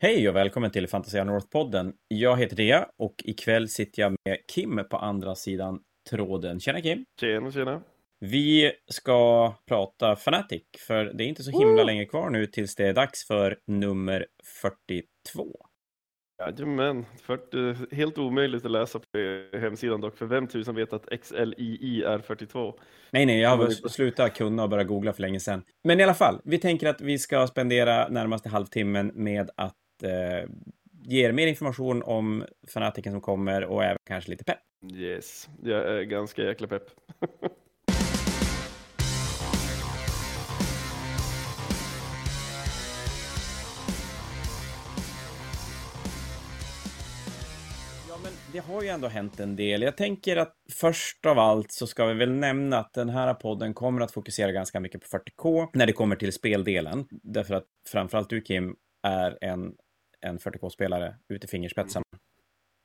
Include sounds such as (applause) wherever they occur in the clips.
Hej och välkommen till Fantasia North-podden. Jag heter Dea och ikväll sitter jag med Kim på andra sidan tråden. Tjena Kim! Tjena, tjena! Vi ska prata Fanatic, för det är inte så himla länge kvar nu tills det är dags för nummer 42. Jajamän, 40, helt omöjligt att läsa på hemsidan dock, för vem tusan vet att XLII är 42? Nej, nej, jag har slutat kunna och börjat googla för länge sedan. Men i alla fall, vi tänker att vi ska spendera närmaste halvtimmen med att eh, er mer information om fanatiken som kommer och även kanske lite pepp. Yes, jag är ganska jäkla pepp. (laughs) det har ju ändå hänt en del. Jag tänker att först av allt så ska vi väl nämna att den här podden kommer att fokusera ganska mycket på 40K när det kommer till speldelen. Därför att framförallt du Kim är en, en 40K-spelare ut i fingerspetsarna.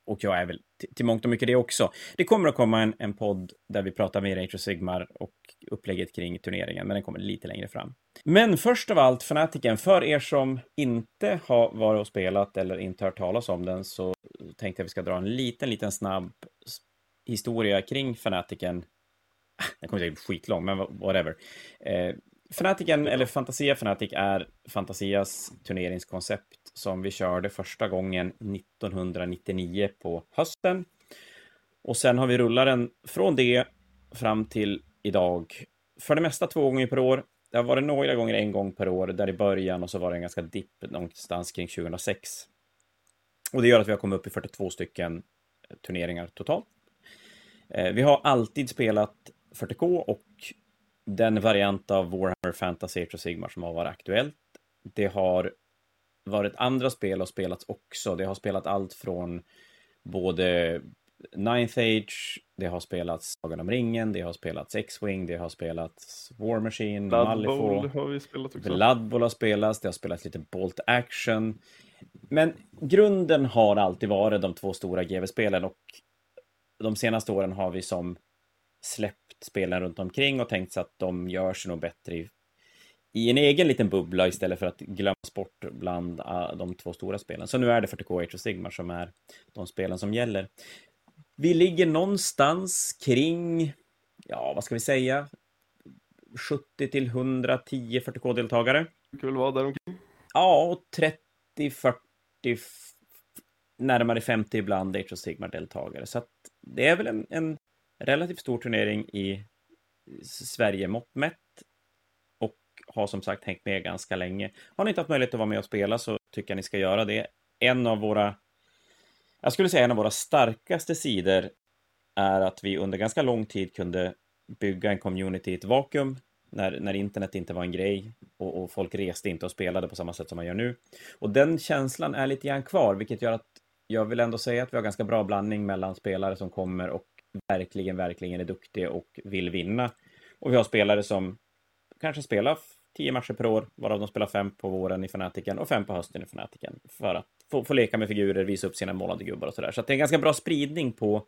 Och jag är väl till mångt och mycket det också. Det kommer att komma en, en podd där vi pratar med Rachel Sigmar och upplägget kring turneringen, men den kommer lite längre fram. Men först av allt, Fanatiken, för er som inte har varit och spelat eller inte hört talas om den så tänkte jag vi ska dra en liten, liten snabb historia kring Fanatiken. Den kommer säkert bli skitlång, men whatever. Eh, Fanatiken, eller Fantasia Fanatic, är Fantasias turneringskoncept som vi körde första gången 1999 på hösten. Och sen har vi rullat den från det fram till idag. För det mesta två gånger per år. Det har varit några gånger en gång per år, där i början och så var det en ganska dipp någonstans kring 2006. Och det gör att vi har kommit upp i 42 stycken eh, turneringar totalt. Eh, vi har alltid spelat 40K och den variant av Warhammer Fantasy Age of Sigmar som har varit aktuellt. Det har varit andra spel och spelats också. Det har spelat allt från både Ninth Age, det har spelats Sagan om ringen, det har spelats X-Wing, det har spelats War Machine, Blood Malifaux. Bowl har vi spelat också. Blood Bowl har spelats, det har spelats lite Bolt Action. Men grunden har alltid varit de två stora GV-spelen och de senaste åren har vi som släppt spelen runt omkring och tänkt sig att de gör sig nog bättre i, i en egen liten bubbla istället för att glömmas bort bland uh, de två stora spelen. Så nu är det 40K Age of Sigmar som är de spelen som gäller. Vi ligger någonstans kring, ja, vad ska vi säga, 70 till 110 40K-deltagare. Kul vara där omkring. Ja, och 30, 40, närmare 50 ibland Age of Sigmar-deltagare. Så att det är väl en, en relativt stor turnering i Sverige mått mätt har som sagt hängt med ganska länge. Har ni inte haft möjlighet att vara med och spela så tycker jag ni ska göra det. En av våra, jag skulle säga en av våra starkaste sidor är att vi under ganska lång tid kunde bygga en community i ett vakuum när, när internet inte var en grej och, och, folk reste inte och spelade på samma sätt som man gör nu. Och den känslan är lite grann kvar, vilket gör att jag vill ändå säga att vi har ganska bra blandning mellan spelare som kommer och verkligen, verkligen är duktiga och vill vinna. Och vi har spelare som kanske spela tio matcher per år, varav de spelar fem på våren i Fanatiken och fem på hösten i Fanatiken. För att få, få leka med figurer, visa upp sina målade gubbar och sådär. Så att det är en ganska bra spridning på,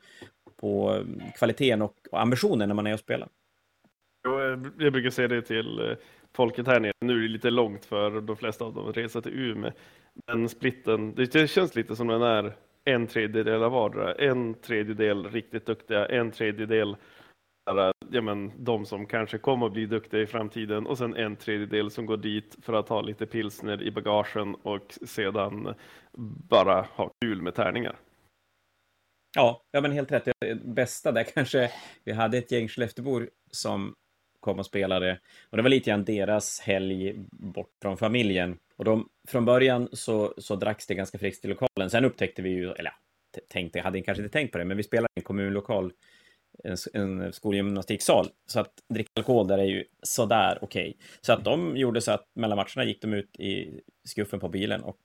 på mm, kvaliteten och, och ambitionen när man är och spelar. Eh, jag brukar säga det till eh, folket här nere. Nu är det lite långt för de flesta av dem att resa till Umeå. Men splitten, det känns lite som den är en tredjedel av vardera. En tredjedel riktigt duktiga, en tredjedel ja, men, de som kanske kommer att bli duktiga i framtiden och sen en tredjedel som går dit för att ha lite pilsner i bagagen och sedan bara ha kul med tärningar. Ja, ja men helt rätt. Bästa där kanske, vi hade ett gäng Skelleftebor som kom och spelade och det var lite grann deras helg bort från familjen och de, från början så, så dracks det ganska friskt i lokalen. Sen upptäckte vi ju, eller tänkte, hade kanske inte tänkt på det, men vi spelade i en kommunlokal, en, en skolgymnastiksal. Så att dricka alkohol där är ju sådär okej. Okay. Så att de gjorde så att mellan matcherna gick de ut i skuffen på bilen och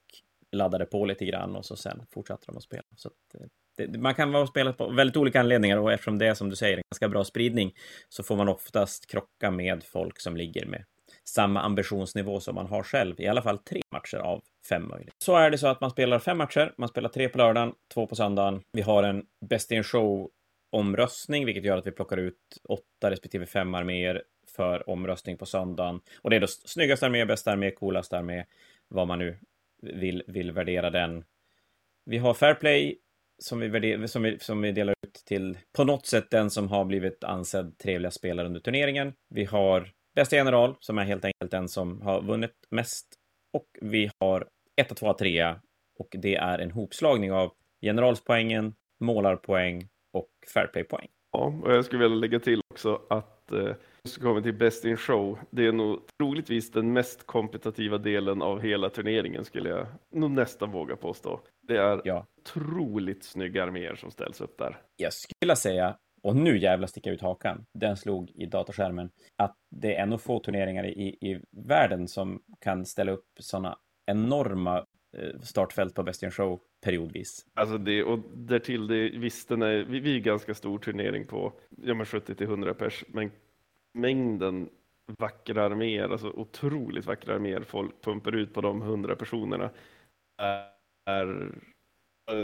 laddade på lite grann och så sen fortsatte de att spela. Så att, eh, det, man kan vara spelat på väldigt olika anledningar och eftersom det är som du säger en ganska bra spridning så får man oftast krocka med folk som ligger med samma ambitionsnivå som man har själv, i alla fall tre matcher av fem möjliga. Så är det så att man spelar fem matcher, man spelar tre på lördagen, två på söndagen. Vi har en Best in Show omröstning, vilket gör att vi plockar ut åtta respektive fem arméer för omröstning på söndagen. Och det är då snyggast armé, bästa armé, coolast armé, vad man nu vill, vill värdera den. Vi har Fairplay som vi, värder, som, vi, som vi delar ut till på något sätt den som har blivit ansedd trevliga spelare under turneringen. Vi har Bästa general som är helt enkelt den som har vunnit mest och vi har 1, 2, 3 och det är en hopslagning av generalspoängen, målarpoäng och fairplay-poäng. Ja, och jag skulle vilja lägga till också att eh, så kommer till Best in Show. Det är nog troligtvis den mest kompetitiva delen av hela turneringen skulle jag nog nästan våga påstå. Det är ja. otroligt snygga arméer som ställs upp där. Jag skulle säga, och nu jävla sticka ut hakan, den slog i datorskärmen, att det är nog få turneringar i, i världen som kan ställa upp sådana enorma eh, startfält på Best in Show periodvis. Alltså det, och därtill, det, visst den är, vi, vi är ganska stor turnering på ja, 70 till 100 pers, men mängden vackra arméer, alltså otroligt vackra arméer folk pumpar ut på de 100 personerna är,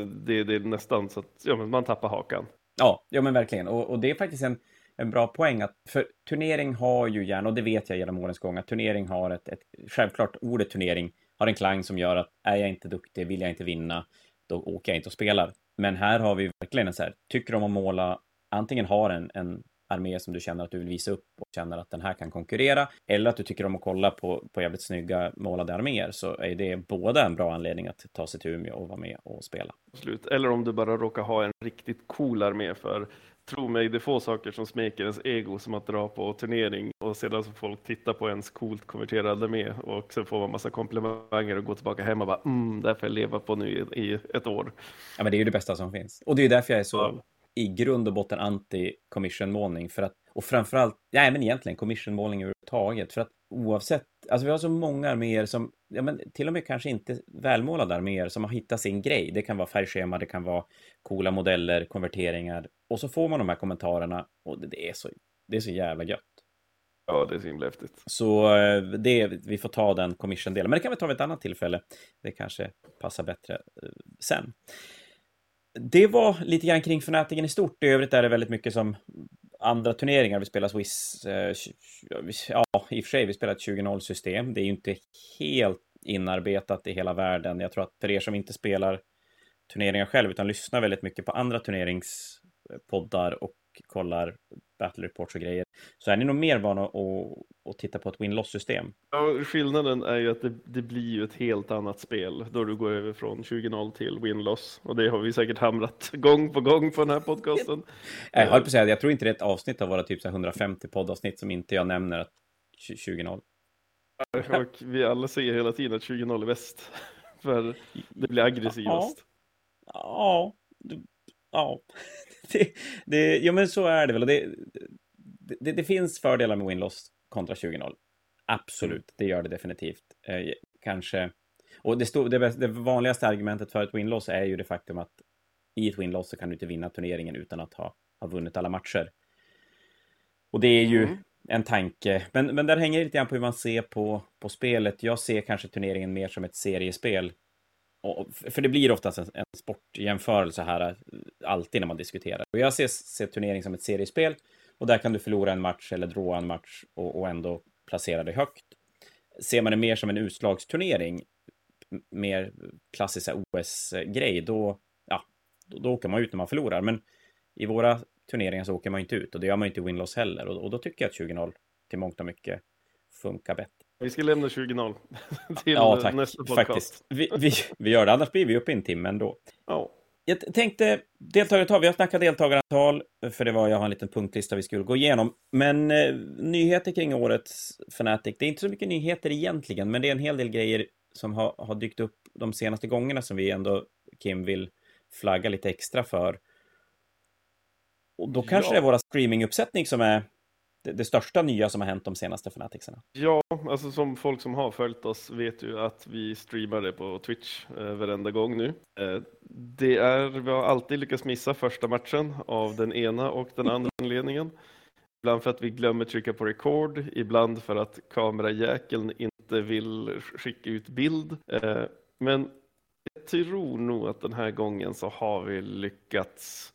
det, det är nästan så att ja, men man tappar hakan. Ja, ja men verkligen. Och, och det är faktiskt en, en bra poäng att för turnering har ju gärna, och det vet jag genom årens gång, att turnering har ett, ett självklart ordet turnering har en klang som gör att är jag inte duktig, vill jag inte vinna, då åker jag inte och spelar. Men här har vi verkligen en så här, tycker om att måla, antingen har en, en armé som du känner att du vill visa upp och känner att den här kan konkurrera, eller att du tycker om att kolla på, på jävligt snygga målade arméer, så är det båda en bra anledning att ta sig till Umeå och vara med och spela. Absolut. Eller om du bara råkar ha en riktigt cool armé för Tro mig, det är få saker som smeker ens ego som att dra på turnering och sedan så folk tittar på ens coolt konverterade med och sen får man massa komplimanger och gå tillbaka hem och bara mm, där får jag leva på nu i, i ett år. Ja, men det är ju det bästa som finns. Och det är ju därför jag är så ja i grund och botten anti-commission-målning. För att, och framförallt, nej men egentligen commission-målning överhuvudtaget. För att oavsett, alltså vi har så många arméer som, ja men till och med kanske inte välmålade arméer som har hittat sin grej. Det kan vara färgschema, det kan vara coola modeller, konverteringar. Och så får man de här kommentarerna och det, det är, så, det är så jävla gött. Ja, det är så himla häftigt. Så eh, det, vi får ta den commission-delen. Men det kan vi ta vid ett annat tillfälle. Det kanske passar bättre eh, sen det var lite grann kring Fanatiken i stort. I övrigt är det väldigt mycket som andra turneringar. Vi spelar Swiss, eh, ja, i och för sig, vi spelar ett 20-0 system. Det är ju inte helt inarbetat i hela världen. Jag tror att för er som inte spelar turneringar själv, utan lyssnar väldigt mycket på andra turneringspoddar och kollar battle reports och grejer, så är ni nog mer vana att, att titta på ett win-loss-system. Ja, skillnaden är ju att det, det, blir ju ett helt annat spel då du går över från 20-0 till win-loss och det har vi säkert hamrat (laughs) gång på gång på den här podcasten. jag höll på att säga, jag tror inte det är ett avsnitt av våra typ 150 poddavsnitt som inte jag nämner att 20-0. Och vi alla säger hela tiden att 20-0 är bäst, (laughs) för det blir aggressivast. Ja, ja, ja. (laughs) det, det, ja, men så är det väl. Det, det, det finns fördelar med Winloss kontra 20.0. Absolut, det gör det definitivt. Eh, kanske... Och det, stod, det, det vanligaste argumentet för ett winloss är ju det faktum att i ett winloss så kan du inte vinna turneringen utan att ha, ha vunnit alla matcher. Och det är ju mm. en tanke. Men, men där hänger det lite grann på hur man ser på, på spelet. Jag ser kanske turneringen mer som ett seriespel och, för det blir oftast en, en sportjämförelse här, eh, alltid när man diskuterar. Och jag ser, ser turnering som ett seriespel och där kan du förlora en match eller dra en match och, och ändå placera dig högt. Ser man det mer som en utslagsturnering, mer klassisk OS-grej, då, ja, då, då åker man ut när man förlorar. Men i våra turneringar så åker man inte ut och det gör man inte i Winloss heller. Och, och då tycker jag att 20-0 till mångt och mycket funkar bättre. Vi ska lämna 20.0 (laughs) till ja, tack. nästa podcast. Faktiskt. Vi, vi, vi gör det, annars blir vi uppe i en timme ändå. Ja. Jag tänkte deltagarantal, vi har snackat deltagarantal, för det var, jag har en liten punktlista vi skulle gå igenom. Men eh, nyheter kring årets Fnatic, det är inte så mycket nyheter egentligen, men det är en hel del grejer som har, har dykt upp de senaste gångerna som vi ändå, Kim, vill flagga lite extra för. Och då kanske ja. det är våra streaminguppsättning som är det, det, största nya som har hänt de senaste Fanaticsarna? Ja, alltså som folk som har följt oss vet ju att vi streamar det på Twitch eh, varenda gång nu. Eh, det är, vi har alltid lyckats missa första matchen av den ena och den andra (laughs) anledningen. Ibland för att vi glömmer trycka på record, ibland för att kamerajäkeln inte vill skicka ut bild. Eh, men jag tror nog att den här gången så har vi lyckats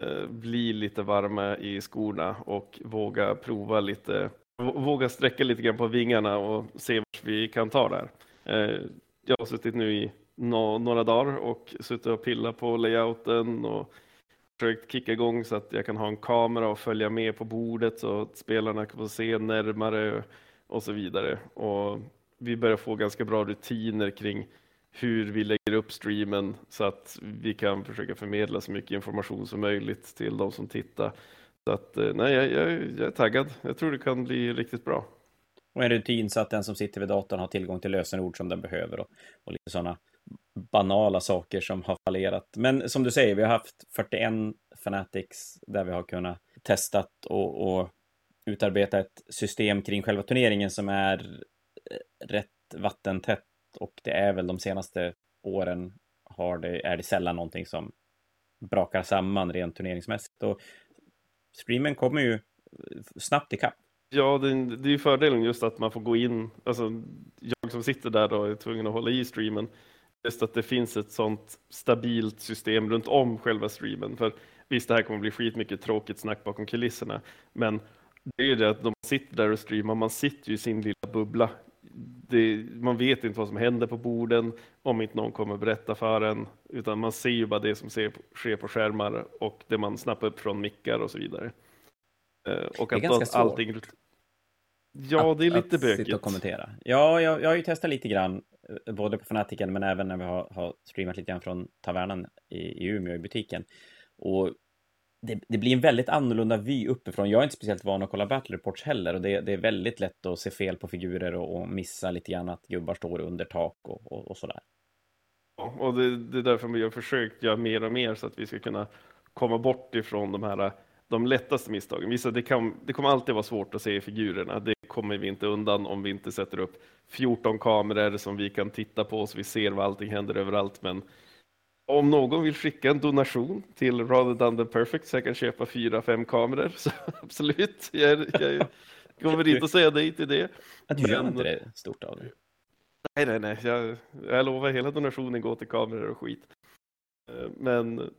Eh, bli lite varma i skorna och våga prova lite, våga sträcka lite grann på vingarna och se vart vi kan ta där. Eh, jag har suttit nu i några dagar och suttit och pillat på layouten och försökt kicka igång så att jag kan ha en kamera och följa med på bordet så att spelarna kan få se närmare och så vidare. Och vi börjar få ganska bra rutiner kring hur vi lägger upp streamen så att vi kan försöka förmedla så mycket information som möjligt till de som tittar. Så att eh, nej, jag, jag, jag är taggad. Jag tror det kan bli riktigt bra. Och en rutin så att den som sitter vid datorn har tillgång till lösenord som den behöver och, och lite sådana banala saker som har fallerat. Men som du säger, vi har haft 41 Fanatics där vi har kunnat testat och, och utarbeta ett system kring själva turneringen som är eh, rätt vattentätt och det är väl de senaste åren har det, är det sällan någonting som brakar samman rent turneringsmässigt. Och streamen kommer ju eh, snabbt ikapp. Ja, det, det är ju fördelen just att man får gå in, alltså jag som sitter där då är tvungen att hålla i streamen, just att det finns ett sånt stabilt system runt om själva streamen. För visst, det här kommer bli skitmycket tråkigt snack bakom kulisserna, men det är ju det att de sitter där och streamar, man sitter ju i sin lilla bubbla. Det, man vet inte vad som händer på borden om inte någon kommer berätta för en, utan man ser ju bara det som ser, sker på skärmar och det man snappar upp från mickar och så vidare. Eh, och det är ganska svårt. Allting... Ja, att, det är lite att bökigt. och kommentera. Ja, jag, jag har ju testat lite grann, eh, både på Fanatiken men även när vi har, har streamat lite grann från tavernan i, i Umeå i butiken. Och det, det, blir en väldigt annorlunda vy uppifrån. Jag är inte speciellt van att kolla battle reports heller och det, det är väldigt lätt att se fel på figurer och, och, missa lite grann att gubbar står under tak och, och, och sådär. Ja, och det, det, är därför vi har försökt göra mer och mer så att vi ska kunna komma bort ifrån de här de lättaste misstagen. Vissa, det, kan, det kommer alltid vara svårt att se i figurerna. Det kommer vi inte undan om vi inte sätter upp 14 kameror som vi kan titta på så vi ser vad allting händer överallt. Men om någon vill skicka en donation till Rather Than The Perfect så jag kan köpa fyra, fem kameror så (laughs) absolut, jag, jag kommer inte att säga nej till det. Att du gör inte det stort av det? Nej, nej, nej, jag, jag lovar hela donationen går till kameror och skit. Eh, men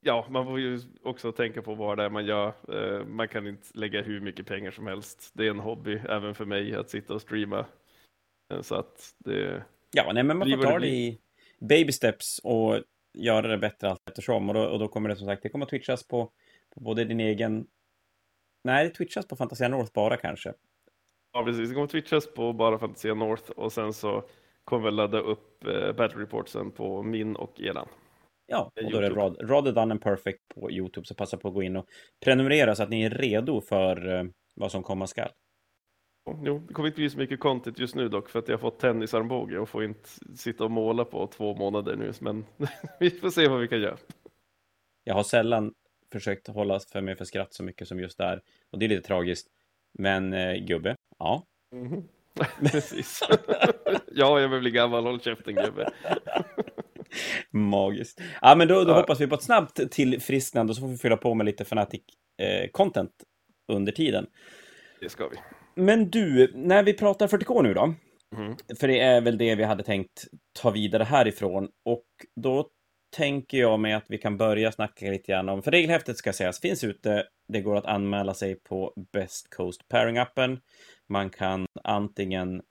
ja, man får ju också tänka på vad det är man gör. Eh, man kan inte lägga hur mycket pengar som helst. Det är en hobby även för mig att sitta och streama. Eh, så att det... Ja, nej, men man får ta det i baby steps och göra det bättre allt eftersom. Och då, och då kommer det som sagt, det kommer att twitchas på, på både din egen... Nej, det twitchas på Fantasia North bara kanske. Ja, precis. Det kommer att twitchas på bara Fantasia North och sen så kommer vi ladda upp eh, battle reportsen på min och eran. Ja, och då är det Rod, Rather Done and Perfect på YouTube, så passa på att gå in och prenumerera så att ni är redo för uh, vad som komma skall. Jo, det kommer inte bli så mycket content just nu dock, för att jag har fått tennisarmbåge och får inte sitta och måla på två månader nu, men (laughs) vi får se vad vi kan göra. Jag har sällan försökt hålla för mig för skratt så mycket som just där, och det är lite tragiskt. Men uh, gubbe, ja. Mm -hmm. (laughs) Precis. (laughs) ja, jag vill bli gammal, håll käften gubbe. Magiskt. Ja, men då, då ja. hoppas vi på ett snabbt tillfrisknande och så får vi fylla på med lite Fanatic-content eh, under tiden. Det ska vi. Men du, när vi pratar 40K nu då, mm. för det är väl det vi hade tänkt ta vidare härifrån, och då tänker jag mig att vi kan börja snacka lite grann om, för regelhäftet ska sägas finns ute, det går att anmäla sig på Best Coast Pairing-appen. Man kan antingen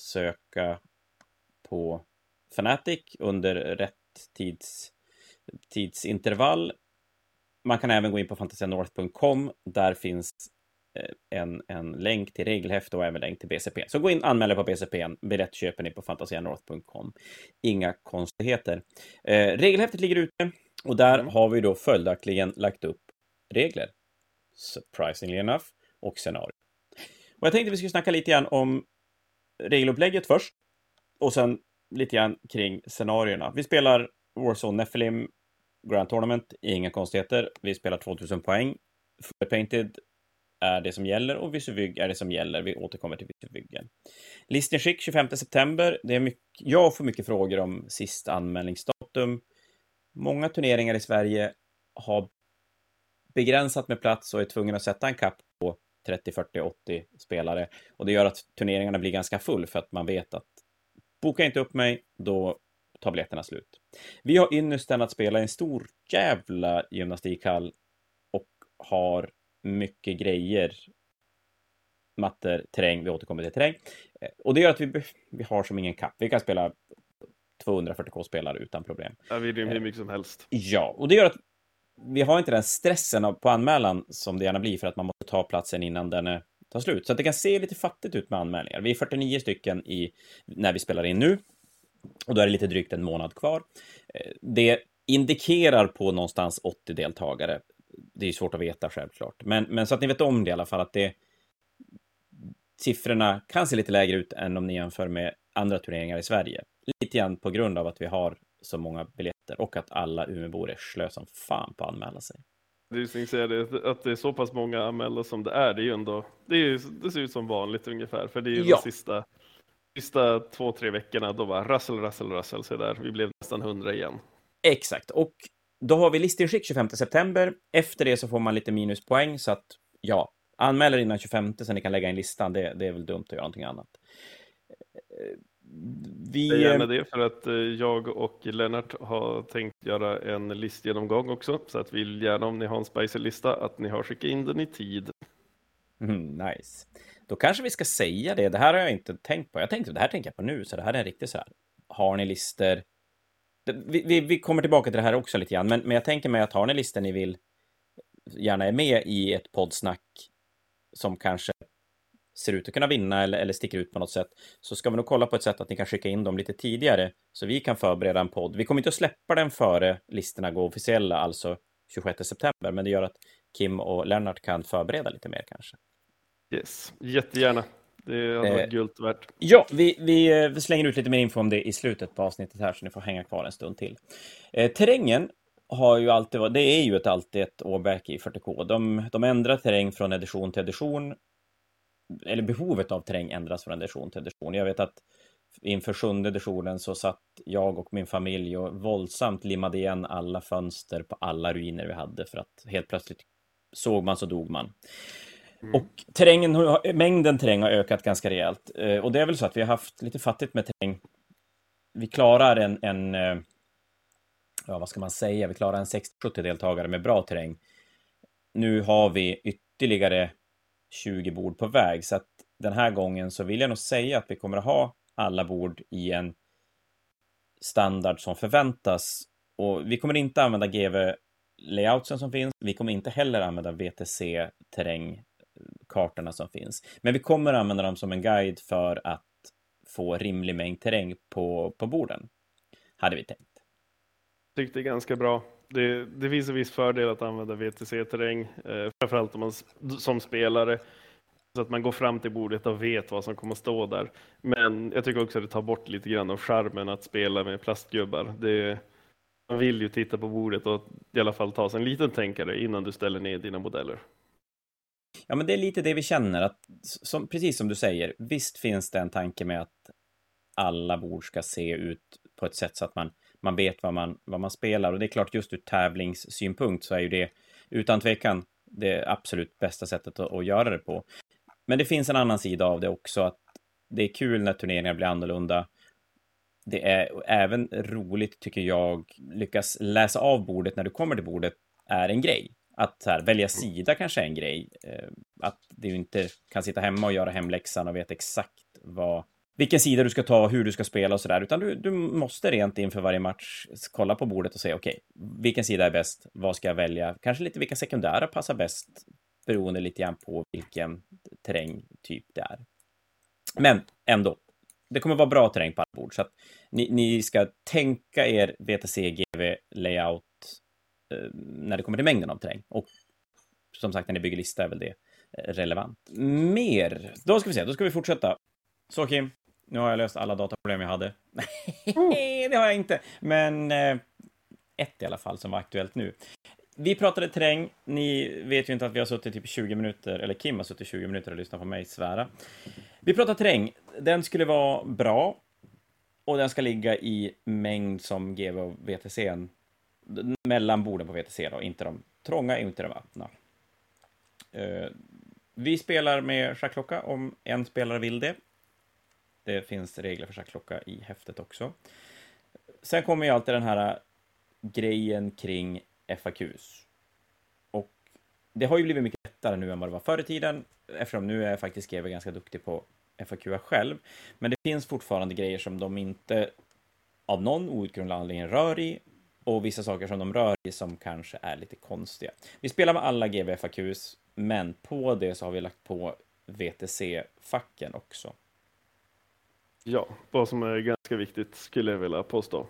söka på Fanatic under rätt tids, tidsintervall. Man kan även gå in på fantasianorth.com. Där finns en, en länk till regelhäfte och även länk till BCP. Så gå in och anmäl er på BCP. Biljett köper ni på fantasianorth.com. Inga konstigheter. Eh, regelhäftet ligger ute och där mm. har vi då följaktligen lagt upp regler. Surprisingly enough. Och scenario. Och jag tänkte vi skulle snacka lite grann om regelupplägget först. Och sen lite grann kring scenarierna. Vi spelar Warzone Nephilim Grand Tournament, inga konstigheter. Vi spelar 2000 poäng. Painted är det som gäller och Visuvygg är det som gäller. Vi återkommer till Visuvyggen. Listenerskick 25 september. Det är mycket, jag får mycket frågor om sista anmälningsdatum. Många turneringar i Sverige har begränsat med plats och är tvungna att sätta en kapp på 30, 40, 80 spelare. Och det gör att turneringarna blir ganska full för att man vet att Boka inte upp mig, då tar biljetterna slut. Vi har ynnesten att spela i en stor jävla gymnastikhall och har mycket grejer. Mattor, terräng, vi återkommer till terräng. Eh, och det gör att vi, vi har som ingen kapp. Vi kan spela 240k-spelare utan problem. Ja, vi rymmer hur mycket som helst. Ja, och det gör att vi har inte den stressen på anmälan som det gärna blir för att man måste ta platsen innan den är, tar slut. Så att det kan se lite fattigt ut med anmälningar. Vi är 49 stycken i, när vi spelar in nu. Och då är det lite drygt en månad kvar. Det indikerar på någonstans 80 deltagare. Det är svårt att veta självklart. Men, men så att ni vet om det i alla fall, att det siffrorna kan se lite lägre ut än om ni jämför med andra turneringar i Sverige. Lite grann på grund av att vi har så många biljetter och att alla Umeåbor är slö som fan på att anmäla sig. Det är det, att det är så pass många anmälda som det är, det är ju ändå, det, är, det ser ut som vanligt ungefär, för det är ju ja. de sista, sista två, tre veckorna, då var rassel, rassel, rassel, så där, vi blev nästan hundra igen. Exakt, och då har vi listinskick 25 september. Efter det så får man lite minuspoäng, så att ja, anmäl er innan 25 så ni kan lägga in listan. Det, det är väl dumt att göra någonting annat. Vi... Jag gärna det för att eh, jag och Lennart har tänkt göra en listgenomgång också. Så att vi vill gärna om ni har en spicy-lista att ni har skickat in den i tid. Mm, nice. Då kanske vi ska säga det. Det här har jag inte tänkt på. Jag tänkte det här tänker jag på nu, så det här är en riktig så här. Har ni lister? Vi, vi, vi, kommer tillbaka till det här också lite grann, men, men jag tänker mig att har ni listor ni vill gärna är med i ett poddsnack som kanske ser ut att kunna vinna eller, eller sticker ut på något sätt, så ska vi nog kolla på ett sätt att ni kan skicka in dem lite tidigare, så vi kan förbereda en podd. Vi kommer inte att släppa den före listorna går officiella, alltså 26 september, men det gör att Kim och Lennart kan förbereda lite mer kanske. Yes, jättegärna. Det hade varit eh, guld värt. Ja, vi, vi, eh, vi, slänger ut lite mer info om det i slutet på avsnittet här, så ni får hänga kvar en stund till. Eh, terrängen har ju alltid varit, det är ju ett, alltid ett åbäke i 40K. De, de ändrar terräng från edition till edition eller behovet av terräng ändras från edition till edition. Jag vet att inför sjunde editionen så satt jag och min familj och våldsamt limmade igen alla fönster på alla ruiner vi hade för att helt plötsligt såg man så dog man. Mm. Och terrängen, mängden terräng har ökat ganska rejält. Eh, och det är väl så att vi har haft lite fattigt med terräng. Vi klarar en, en eh, ja vad ska man säga, vi klarar en 60-70 deltagare med bra terräng. Nu har vi ytterligare 20 bord på väg. Så att den här gången så vill jag nog säga att vi kommer att ha alla bord i en standard som förväntas. Och vi kommer inte använda GV layoutsen som finns. Vi kommer inte heller använda VTC kartorna som finns. Men vi kommer använda dem som en guide för att få rimlig mängd terräng på, på borden. Hade vi tänkt. Tyckte det är ganska bra det, det finns en viss fördel att använda VTC-terräng, eh, framförallt om man som spelare, så att man går fram till bordet och vet vad som kommer att stå där. Men jag tycker också att det tar bort lite grann av charmen att spela med plastgubbar. Det, man vill ju titta på bordet och i alla fall ta sig en liten tänkare innan du ställer ner dina modeller. Ja, men det är lite det vi känner, att som, precis som du säger, visst finns det en tanke med att alla bord ska se ut på ett sätt så att man man vet vad man, vad man spelar. Och det är klart, just ur tävlingssynpunkt så är ju det utan tvekan det absolut bästa sättet att, att göra det på. Men det finns en annan sida av det också, att det är kul när turneringar blir annorlunda. Det är även roligt, tycker jag, lyckas läsa av bordet när du kommer till bordet är en grej. Att här, välja sida kanske är en grej. Eh, att du inte kan sitta hemma och göra hemläxan och veta exakt vad vilken sida du ska ta, hur du ska spela och sådär, utan du, du måste rent inför varje match kolla på bordet och säga okej, okay, vilken sida är bäst? Vad ska jag välja? Kanske lite vilka sekundära passar bäst beroende lite grann på vilken terrängtyp det är. Men ändå, det kommer vara bra terräng på alla bord, så att ni, ni ska tänka er VTC, GV, layout när det kommer till mängden av terräng. Och som sagt, när ni bygger lista är väl det eh, relevant. Mer, då ska vi se, då ska vi fortsätta. Så Kim, nu har jag löst alla dataproblem jag hade. (laughs) Nej, det har jag inte. Men eh, ett i alla fall som var aktuellt nu. Vi pratade terräng. Ni vet ju inte att vi har suttit typ 20 minuter, eller Kim har suttit 20 minuter och lyssnat på mig svära. Vi pratar terräng. Den skulle vara bra. Och den ska ligga i mängd som GV och VTC. Mellan borden på VTC då, inte de trånga, inte de öppna. Uh, vi spelar med schackklocka om en spelare vill det. Det finns regler för schackklocka i häftet också. Sen kommer ju alltid den här eh, grejen kring FAQs. Och det har ju blivit mycket lättare nu än vad det var förr i tiden, eftersom nu är faktiskt GW ganska duktig på FAQ själv. Men det finns fortfarande grejer som de inte av någon outgrundlig anledning rör i och vissa saker som de rör i som kanske är lite konstiga. Vi spelar med alla GVFAQs, men på det så har vi lagt på VTC-facken också. Ja, vad som är ganska viktigt skulle jag vilja påstå.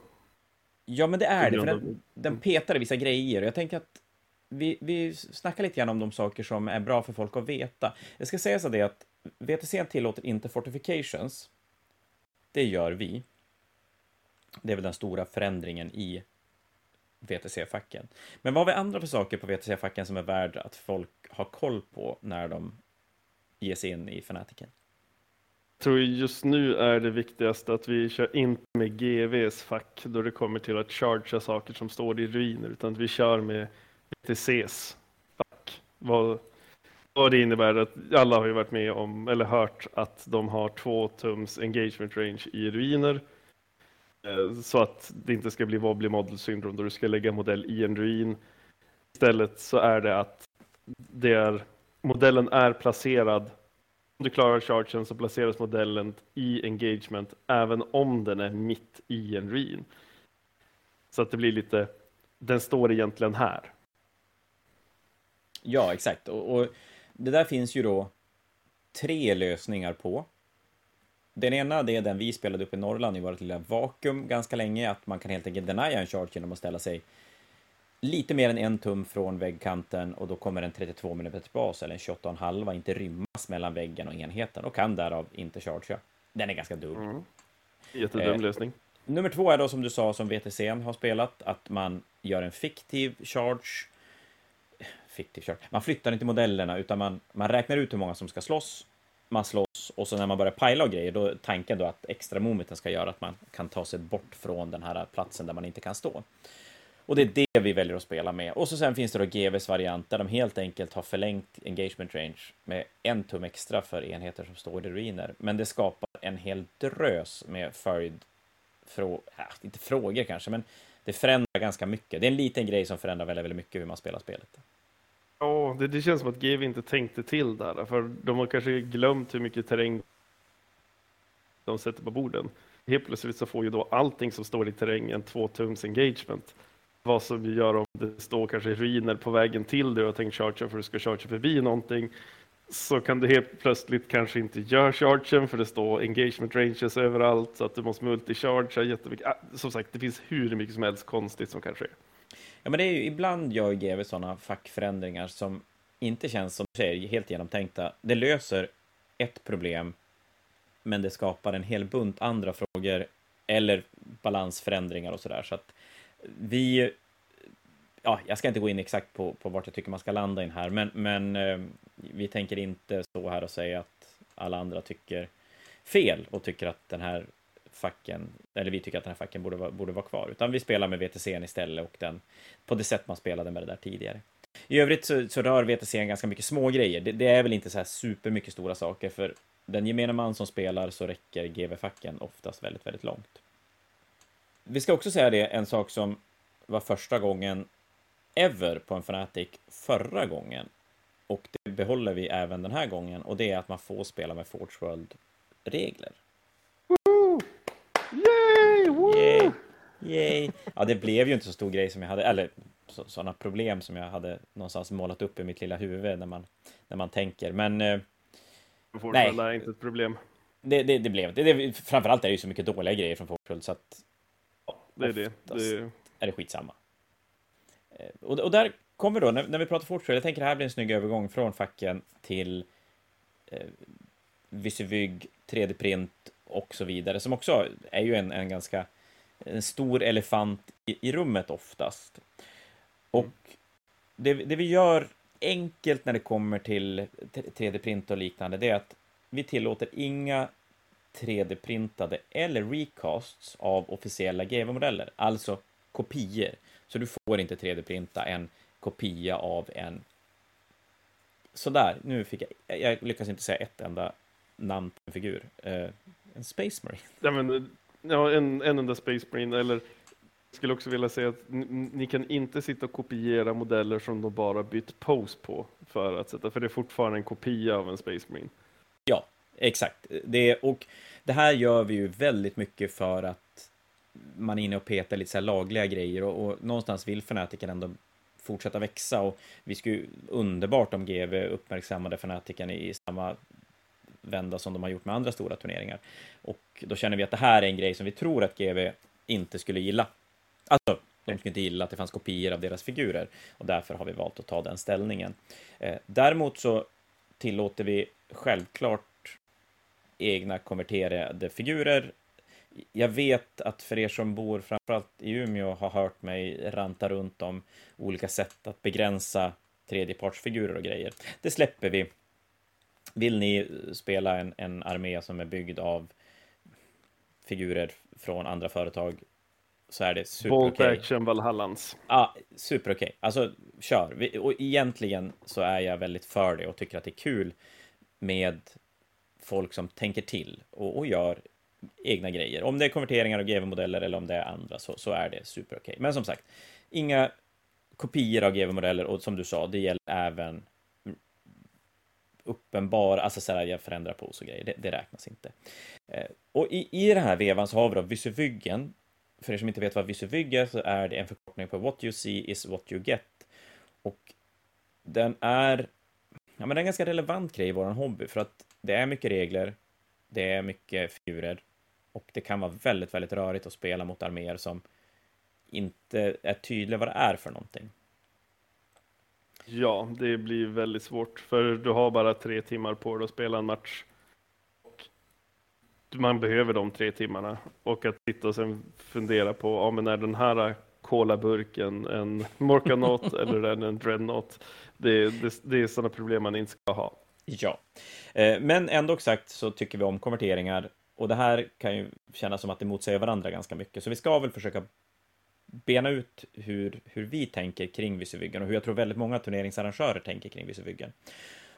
Ja, men det är det, för den, den petar i vissa grejer. Jag tänker att vi, vi snackar lite grann om de saker som är bra för folk att veta. Jag ska säga så det att VTC tillåter inte fortifications. Det gör vi. Det är väl den stora förändringen i VTC-facken. Men vad har vi andra för saker på VTC-facken som är värd att folk har koll på när de ger sig in i fanatiken? Jag tror just nu är det viktigaste att vi kör inte med GVs fack då det kommer till att chargea saker som står i ruiner, utan att vi kör med VTCs fack. Vad, vad det innebär att alla har ju varit med om, eller hört, att de har två tums engagement range i ruiner. Eh, så att det inte ska bli wobbly model syndrome då du ska lägga modell i en ruin. Istället så är det att det är, modellen är placerad om du klarar chargen så placeras modellen i engagement även om den är mitt i en ruin. Så att det blir lite, den står egentligen här. Ja, exakt. Och, och det där finns ju då tre lösningar på. Den ena det är den vi spelade upp i Norrland i vårt lilla vakuum ganska länge, att man kan helt enkelt denia en charge genom att ställa sig lite mer än en tum från väggkanten och då kommer en 32 mm bas eller en 28,5 inte rymmas mellan väggen och enheten och kan därav inte chargea. Den är ganska dum. Mm. Jättedum eh, lösning. Nummer två är då som du sa som VTC har spelat, att man gör en fiktiv charge. Fiktiv charge. Man flyttar inte modellerna utan man, man räknar ut hur många som ska slåss. Man slåss och så när man börjar pajla och grejer, då är tanken då att extra momenten ska göra att man kan ta sig bort från den här platsen där man inte kan stå. Och det är det vi väljer att spela med. Och så sen finns det då GVs variant där de helt enkelt har förlängt engagement range med en tum extra för enheter som står i ruiner. Men det skapar en hel drös med följd... Frå, äh, inte frågor kanske, men det förändrar ganska mycket. Det är en liten grej som förändrar väldigt, väldigt mycket hur man spelar spelet. Ja, det, det känns som att GV inte tänkte till där, för de har kanske glömt hur mycket terräng de sätter på borden. Helt plötsligt så får ju då allting som står i terrängen två tums engagement vad som gör om det står kanske ruiner på vägen till det och tänkt charge för att du ska charge förbi någonting så kan du helt plötsligt kanske inte göra chargen för det står engagement ranges överallt så att du måste multichargea jättemycket. Ah, som sagt, det finns hur mycket som helst konstigt som kan ske. Ja, men det är ju ibland gör GW sådana fackförändringar som inte känns som du säger, helt genomtänkta. Det löser ett problem, men det skapar en hel bunt andra frågor eller balansförändringar och sådär. Så att vi... Ja, jag ska inte gå in exakt på, på vart jag tycker man ska landa in här, men, men eh, vi tänker inte stå här och säga att alla andra tycker fel och tycker att den här facken, eller vi tycker att den här facken borde vara, borde vara kvar, utan vi spelar med VTC istället och den på det sätt man spelade med det där tidigare. I övrigt så, så rör VTC ganska mycket små grejer. Det, det, är väl inte så här supermycket stora saker, för den gemene man som spelar så räcker GV-facken oftast väldigt, väldigt långt. Vi ska också säga det, en sak som var första gången ever på en Fnatic förra gången. Och det behåller vi även den här gången och det är att man får spela med Forge World-regler. Yay! Yay! Ja, det blev ju inte så stor grej som jag hade, eller sådana problem som jag hade någonstans målat upp i mitt lilla huvud när man, när man tänker. Men... Eh, nej. är inte ett problem. Det, det, det blev inte. Det, framförallt är det ju så mycket dåliga grejer från Forge så att det är det. det är det skitsamma. Eh, och, och där kommer då, när, när vi pratar Forttrail, jag tänker det här blir en snygg övergång från facken till eh, Visivig, 3D-print och så vidare, som också är ju en, en ganska en stor elefant i, i rummet oftast. Och mm. det, det vi gör enkelt när det kommer till 3D-print och liknande, det är att vi tillåter inga 3D-printade eller recasts av officiella GV-modeller, alltså kopior. Så du får inte 3D-printa en kopia av en... Sådär, nu fick jag... Jag lyckas inte säga ett enda namn på en figur. En Space Marine. Ja, men, ja en, en enda Space Marine, eller jag skulle också vilja säga att ni kan inte sitta och kopiera modeller som de bara bytt pose på för att sätta, för det är fortfarande en kopia av en Space Marine. Ja, exakt. Det, och det här gör vi ju väldigt mycket för att man är inne och petar lite så lagliga grejer och, och någonstans vill fanatiken ändå fortsätta växa och vi skulle underbart om GV uppmärksammade fanatiken i samma vända som de har gjort med andra stora turneringar. Och då känner vi att det här är en grej som vi tror att GV inte skulle gilla. Alltså, de skulle inte gilla att det fanns kopior av deras figurer och därför har vi valt att ta den ställningen. Eh, däremot så tillåter vi självklart egna konverterade figurer. Jag vet att för er som bor framförallt i Umeå har hört mig ranta runt om olika sätt att begränsa tredjepartsfigurer och grejer. Det släpper vi. Vill ni spela en, en armé som är byggd av figurer från andra företag så är det super Bolt okay. action Valhallans. Ja, super okej. Okay. Alltså, kör. Och egentligen så är jag väldigt för det och tycker att det är kul med folk som tänker till och, och gör egna grejer. Om det är konverteringar och GV-modeller eller om det är andra så, så är det super okej. Okay. Men som sagt, inga kopior av GV-modeller och som du sa, det gäller även uppenbara, alltså så här, jag förändrar pose och grejer, det, det räknas inte. Eh, och i, i den här vevan så har vi då Vysuvyggen. För er som inte vet vad Vysuvygg är så är det en förkortning på What you see is what you get. Och den är, ja men den är en ganska relevant grej i våran hobby för att det är mycket regler, det är mycket figurer och det kan vara väldigt, väldigt rörigt att spela mot arméer som inte är tydliga vad det är för någonting. Ja, det blir väldigt svårt för du har bara tre timmar på dig att spela en match. Och man behöver de tre timmarna och att sitta och sen fundera på, ja men är den här kolaburken en Morkanaut (laughs) eller är den en Dreadnought? Det, det, det är sådana problem man inte ska ha. Ja, eh, men ändå sagt så tycker vi om konverteringar och det här kan ju kännas som att det motsäger varandra ganska mycket, så vi ska väl försöka bena ut hur, hur vi tänker kring Visivyggen och hur jag tror väldigt många turneringsarrangörer tänker kring Visivyggen.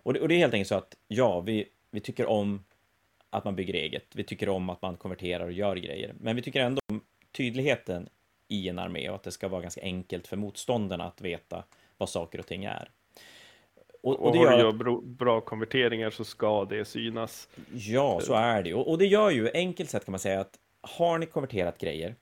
Och det, och det är helt enkelt så att ja, vi, vi tycker om att man bygger eget. Vi tycker om att man konverterar och gör grejer, men vi tycker ändå om tydligheten i en armé och att det ska vara ganska enkelt för motståndarna att veta vad saker och ting är. Och, och, och har du gör bra konverteringar så ska det synas. Ja, så är det. Och, och det gör ju, enkelt sett kan man säga att har ni konverterat grejer,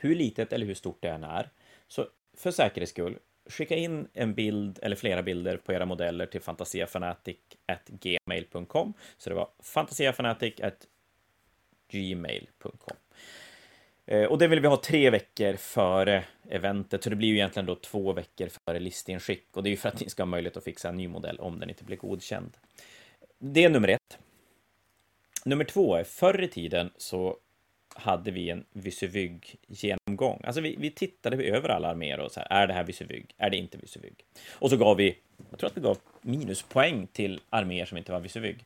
hur litet eller hur stort det än är, så för säkerhets skull, skicka in en bild eller flera bilder på era modeller till fantasiafanatic.gmail.com. Så det var fantasiafanatic.gmail.com. Eh, och det vill vi ha tre veckor före eventet, så det blir ju egentligen då två veckor före listinskick. Och det är ju för att ni ska ha möjlighet att fixa en ny modell om den inte blir godkänd. Det är nummer ett. Nummer två är förr i tiden så hade vi en Vysevyg-genomgång. Alltså vi, vi tittade över alla arméer och så här, är det här Vysevyg? Är det inte Vysevyg? Och så gav vi, jag tror att vi gav minuspoäng till arméer som inte var Vysevyg.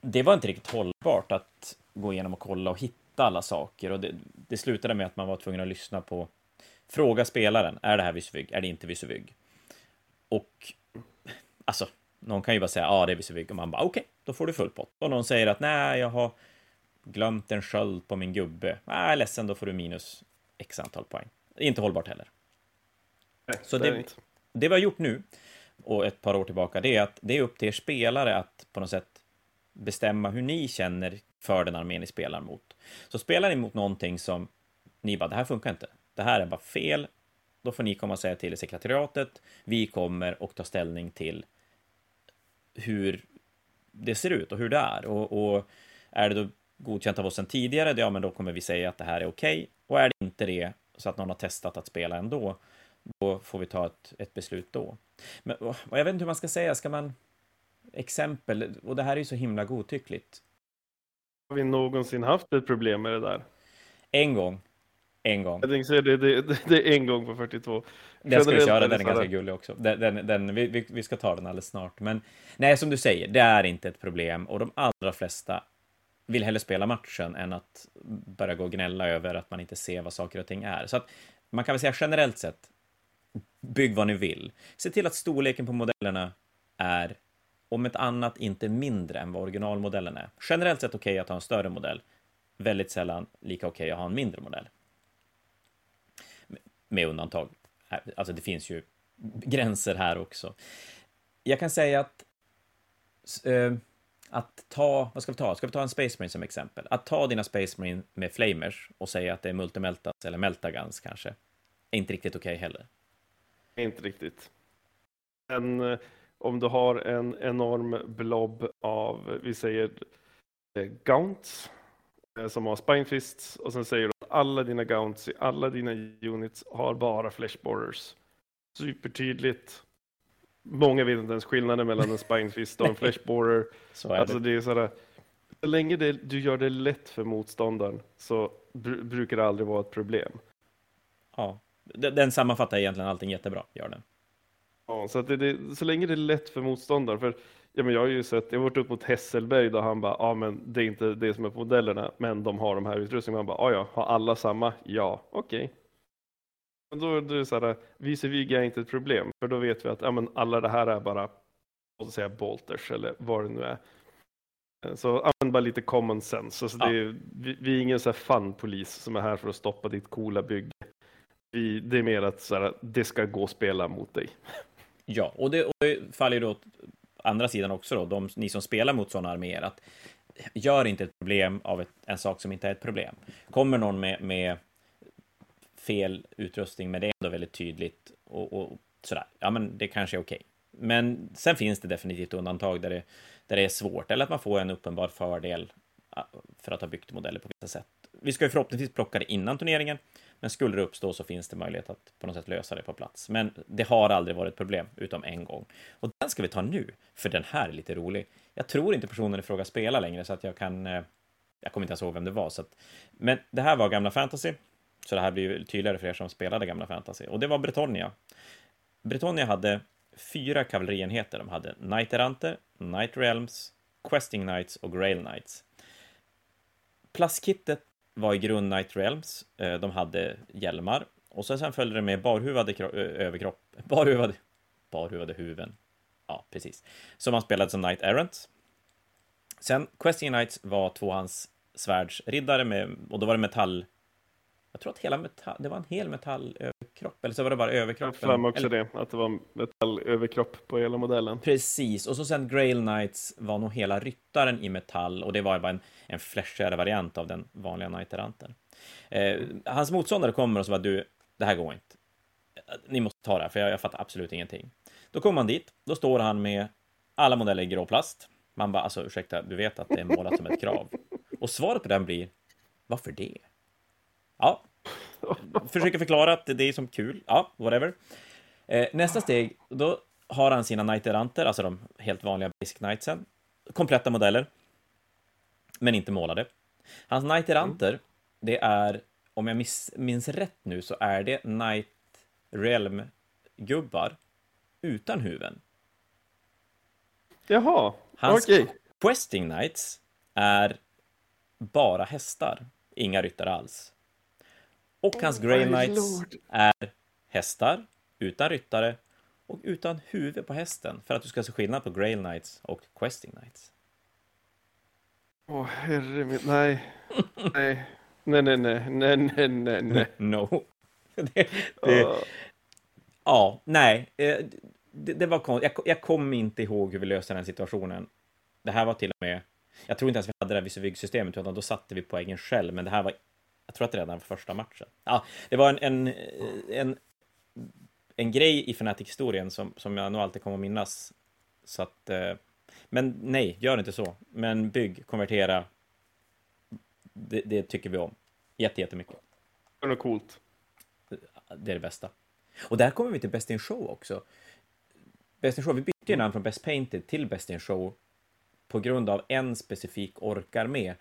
Det var inte riktigt hållbart att gå igenom och kolla och hitta alla saker och det, det slutade med att man var tvungen att lyssna på Fråga spelaren, är det här Vysevyg? Är det inte Vysevyg? Och alltså, någon kan ju bara säga ja, ah, det är Vysevyg och man bara okej, okay, då får du full pott. Och någon säger att nej, jag har glömt en sköld på min gubbe. Nej, ledsen, då får du minus x antal poäng. Inte hållbart heller. Nej, Så det, det vi har gjort nu och ett par år tillbaka, det är att det är upp till er spelare att på något sätt bestämma hur ni känner för den armén ni spelar mot. Så spelar ni mot någonting som ni bara, det här funkar inte, det här är bara fel, då får ni komma och säga till i sekretariatet. Vi kommer och ta ställning till hur det ser ut och hur det är. Och, och är det då godkänt av oss sedan tidigare, ja, men då kommer vi säga att det här är okej. Okay. Och är det inte det, så att någon har testat att spela ändå, då får vi ta ett, ett beslut då. Men jag vet inte hur man ska säga, ska man... Exempel, och det här är ju så himla godtyckligt. Har vi någonsin haft ett problem med det där? En gång. En gång. Jag tänkte säga det, det, det är en gång på 42. Den ska vi köra, den är ganska gullig också. Den, den, den vi, vi, ska ta den alldeles snart. Men nej, som du säger, det är inte ett problem och de allra flesta vill hellre spela matchen än att börja gå och gnälla över att man inte ser vad saker och ting är. Så att man kan väl säga generellt sett, bygg vad ni vill. Se till att storleken på modellerna är om ett annat inte mindre än vad originalmodellen är. Generellt sett okej okay att ha en större modell, väldigt sällan lika okej okay att ha en mindre modell. Med undantag. Äh, alltså det finns ju gränser här också. Jag kan säga att eh, att ta, vad ska vi ta? Ska vi ta en Space Marine som exempel? Att ta dina Space Marine med Flamers och säga att det är Multimeltas eller Meltagans kanske, är inte riktigt okej okay heller. Inte riktigt. Men eh, om du har en enorm blob av, vi säger, eh, Gaunts eh, som har Spinefists och sen säger du att alla dina Gaunts i alla dina units har bara Flesh Borders. Supertydligt. Många vet inte ens skillnaden mellan en Spinefist och en (laughs) Flesh Border. Så är alltså det. det är sådär, så länge det, du gör det lätt för motståndaren så br brukar det aldrig vara ett problem. Ja, den den sammanfattar egentligen allting jättebra, gör den. Ja, så, att det, det, så länge det är lätt för motståndaren. För, ja, men jag har ju sett, jag har varit upp mot Hesselberg då han bara, ja men det är inte det som är på modellerna, men de har de här utrustningarna. Man bara, ja ja, har alla samma? Ja, okej. Men då, då är det så här, vis-a-vis är inte ett problem, för då vet vi att ja, men alla det här är bara, låt oss säga bolters eller vad det nu är. Så använd bara lite common sense. Alltså Ja. är, vi, vi är ingen så här fun-polis som är här för att stoppa ditt coola bygge. Vi, det är mer att så här, det ska gå att spela mot dig. Ja, och det, och det faller ju då åt andra sidan också då, de, ni som spelar mot sådana arméer, att gör inte ett problem av ett, en sak som inte är ett problem. Kommer någon med, med fel utrustning, men det är ändå väldigt tydligt och, och sådär, ja men det kanske är okej. Men sen finns det definitivt undantag där det, där det är svårt, eller att man får en uppenbar fördel för att ha byggt modeller på vissa sätt. Vi ska ju förhoppningsvis plocka det innan turneringen, men skulle det uppstå så finns det möjlighet att på något sätt lösa det på plats. Men det har aldrig varit ett problem, utom en gång. Och den ska vi ta nu, för den här är lite rolig. Jag tror inte personen i fråga spelar längre, så att jag kan... Eh, jag kommer inte ens ihåg vem det var. Så att, men det här var gamla fantasy, så det här blir ju tydligare för er som spelade gamla fantasy. Och det var Bretonia. Bretonia hade fyra kavallerienheter. De hade Knighterante, Knight Realms, Questing Knights och Grail Knights. Plastkittet var i grund Knight Realms. Eh, de hade hjälmar. Och sen följde det med barhuvade eh, överkropp. (laughs) Barhuvade... Barhuvade huvuden. Ja, precis. Som man spelade som Knight Errant. Sen Questing Knights var tvåhands svärdsriddare med... Och då var det metall... Jag tror att hela metall... Det var en hel metallöverkropp. Eller så var det bara Jag överkroppen. har för också Eller- det, att det var metallöverkropp på hela modellen. Precis, och så sen Grail Knights var nog hela ryttaren i metall och det var bara en, en flashigare variant av den vanliga Knight-eranten. Eh, hans motståndare kommer och så bara du, det här går inte. Ni måste ta det här, för jag, jag fattar absolut ingenting. Då kommer man dit, då står han med alla modeller i grå plast. Man bara, alltså ursäkta, du vet att det är målat som ett krav. Och svaret på den blir, varför det? Ja, försöker förklara att det är som kul. Ja, whatever. Eh, nästa steg, då har han sina knight-eranter, alltså de helt vanliga basic knightsen. Kompletta modeller, men inte målade. Hans knight-eranter, det är, om jag miss, minns rätt nu, så är det knight realm-gubbar utan huven. Jaha, Hans okej. questing knights är bara hästar, inga ryttare alls. Och hans grey knights lord. är hästar utan ryttare och utan huvud på hästen för att du ska se skillnad på grey knights och questing knights. Åh herre min, nej. (laughs) nej. Nej, nej, nej, nej, nej, nej, nej. (laughs) No. (laughs) det, det, Åh. ja, nej. eh, Det, det var konstigt. Jag, jag kommer inte ihåg hur vi löste den situationen. Det här var till och med... Jag tror inte ens vi hade det här Visivig-systemet, utan då satte vi poängen själv. Men det här var... Jag tror att det redan första matchen. Ja, det var en, en, en, en grej i Fnatic-historien som, som jag nog alltid kommer att minnas. Så att... eh, Men nej, gör inte så. Men bygg, konvertera. Det, det tycker vi om. Jätte, jättemycket. Det är något coolt. Det är det bästa. Och där kommer vi till Best in Show också. Best in Show, vi bytte ju namn från Best Painted till Best in Show på grund av en specifik orkar med.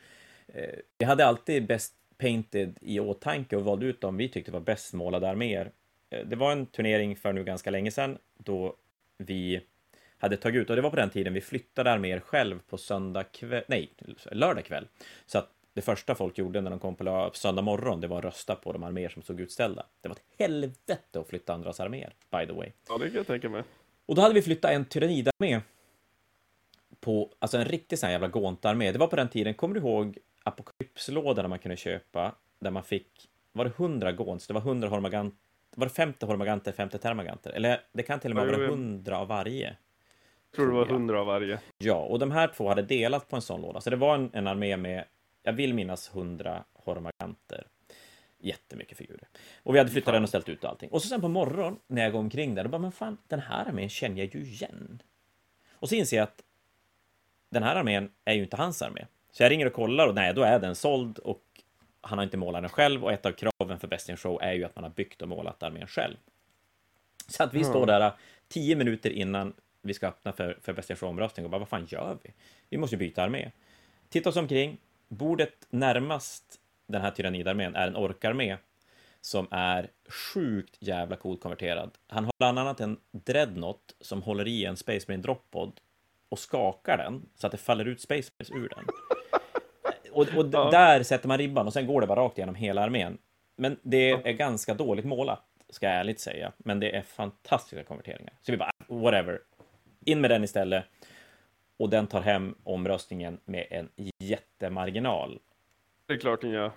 Eh, Vi hade alltid Best Painted i åtanke och valde ut dem vi tyckte var bäst målade arméer. Eh, Det var en turnering för nu ganska länge sedan då vi hade tagit ut, och det var på den tiden vi flyttade arméer själv på söndag kväll, nej, lördag kväll. Så att det första folk gjorde när de kom på söndag morgon, det var att rösta på de arméer som stod utställda. Det var ett helvete att flytta andras arméer, by the way. Ja, det kan jag tänka mig. Och då hade vi flyttat en tyrannidarmé på, alltså en riktig sån här jävla gåntarmé. Det var på den tiden, kommer du ihåg apokalypslådorna man kunde köpa, där man fick, var det 100 gåns, det var 100 hormagant, var det 50 hormaganter, 50 termaganter? Eller det kan till och med vara jo, jo. 100 av varje. Jag tror det var hundra av varje. Ja, och de här två hade delat på en sån låda. Så det var en, en armé med, jag vill minnas, hundra hormaganter. Jättemycket figurer. Och vi hade flyttat den och ställt ut allting. Och så sen på morgonen när jag går omkring där, då bara, men fan, den här armén känner jag ju igen. Och så inser jag att den här armén är ju inte hans armé. Så jag ringer och kollar och nej, då är den såld och han har inte målat den själv och ett av kraven för Best in Show är ju att man har byggt och målat armén själv. Så att vi står där tio minuter innan vi ska öppna för, för Best in Show-omröstning och bara vad fan gör vi? Vi måste ju byta armé. Titta oss omkring. Bordet närmast den här tyrannidarmén är en orkarmé som är sjukt jävla coolt konverterad. Han har bland annat en dreadnought som håller i en Space Marine droppod och skakar den så att det faller ut Space Marines ur den. Och, och ja. där sätter man ribban och sen går det bara rakt igenom hela armén. Men det är ganska dåligt målat, ska jag ärligt säga. Men det är fantastiska konverteringar. Så vi bara, whatever. In med den istället. Och den tar hem omröstningen med en jättemarginal. Det är klart den gör.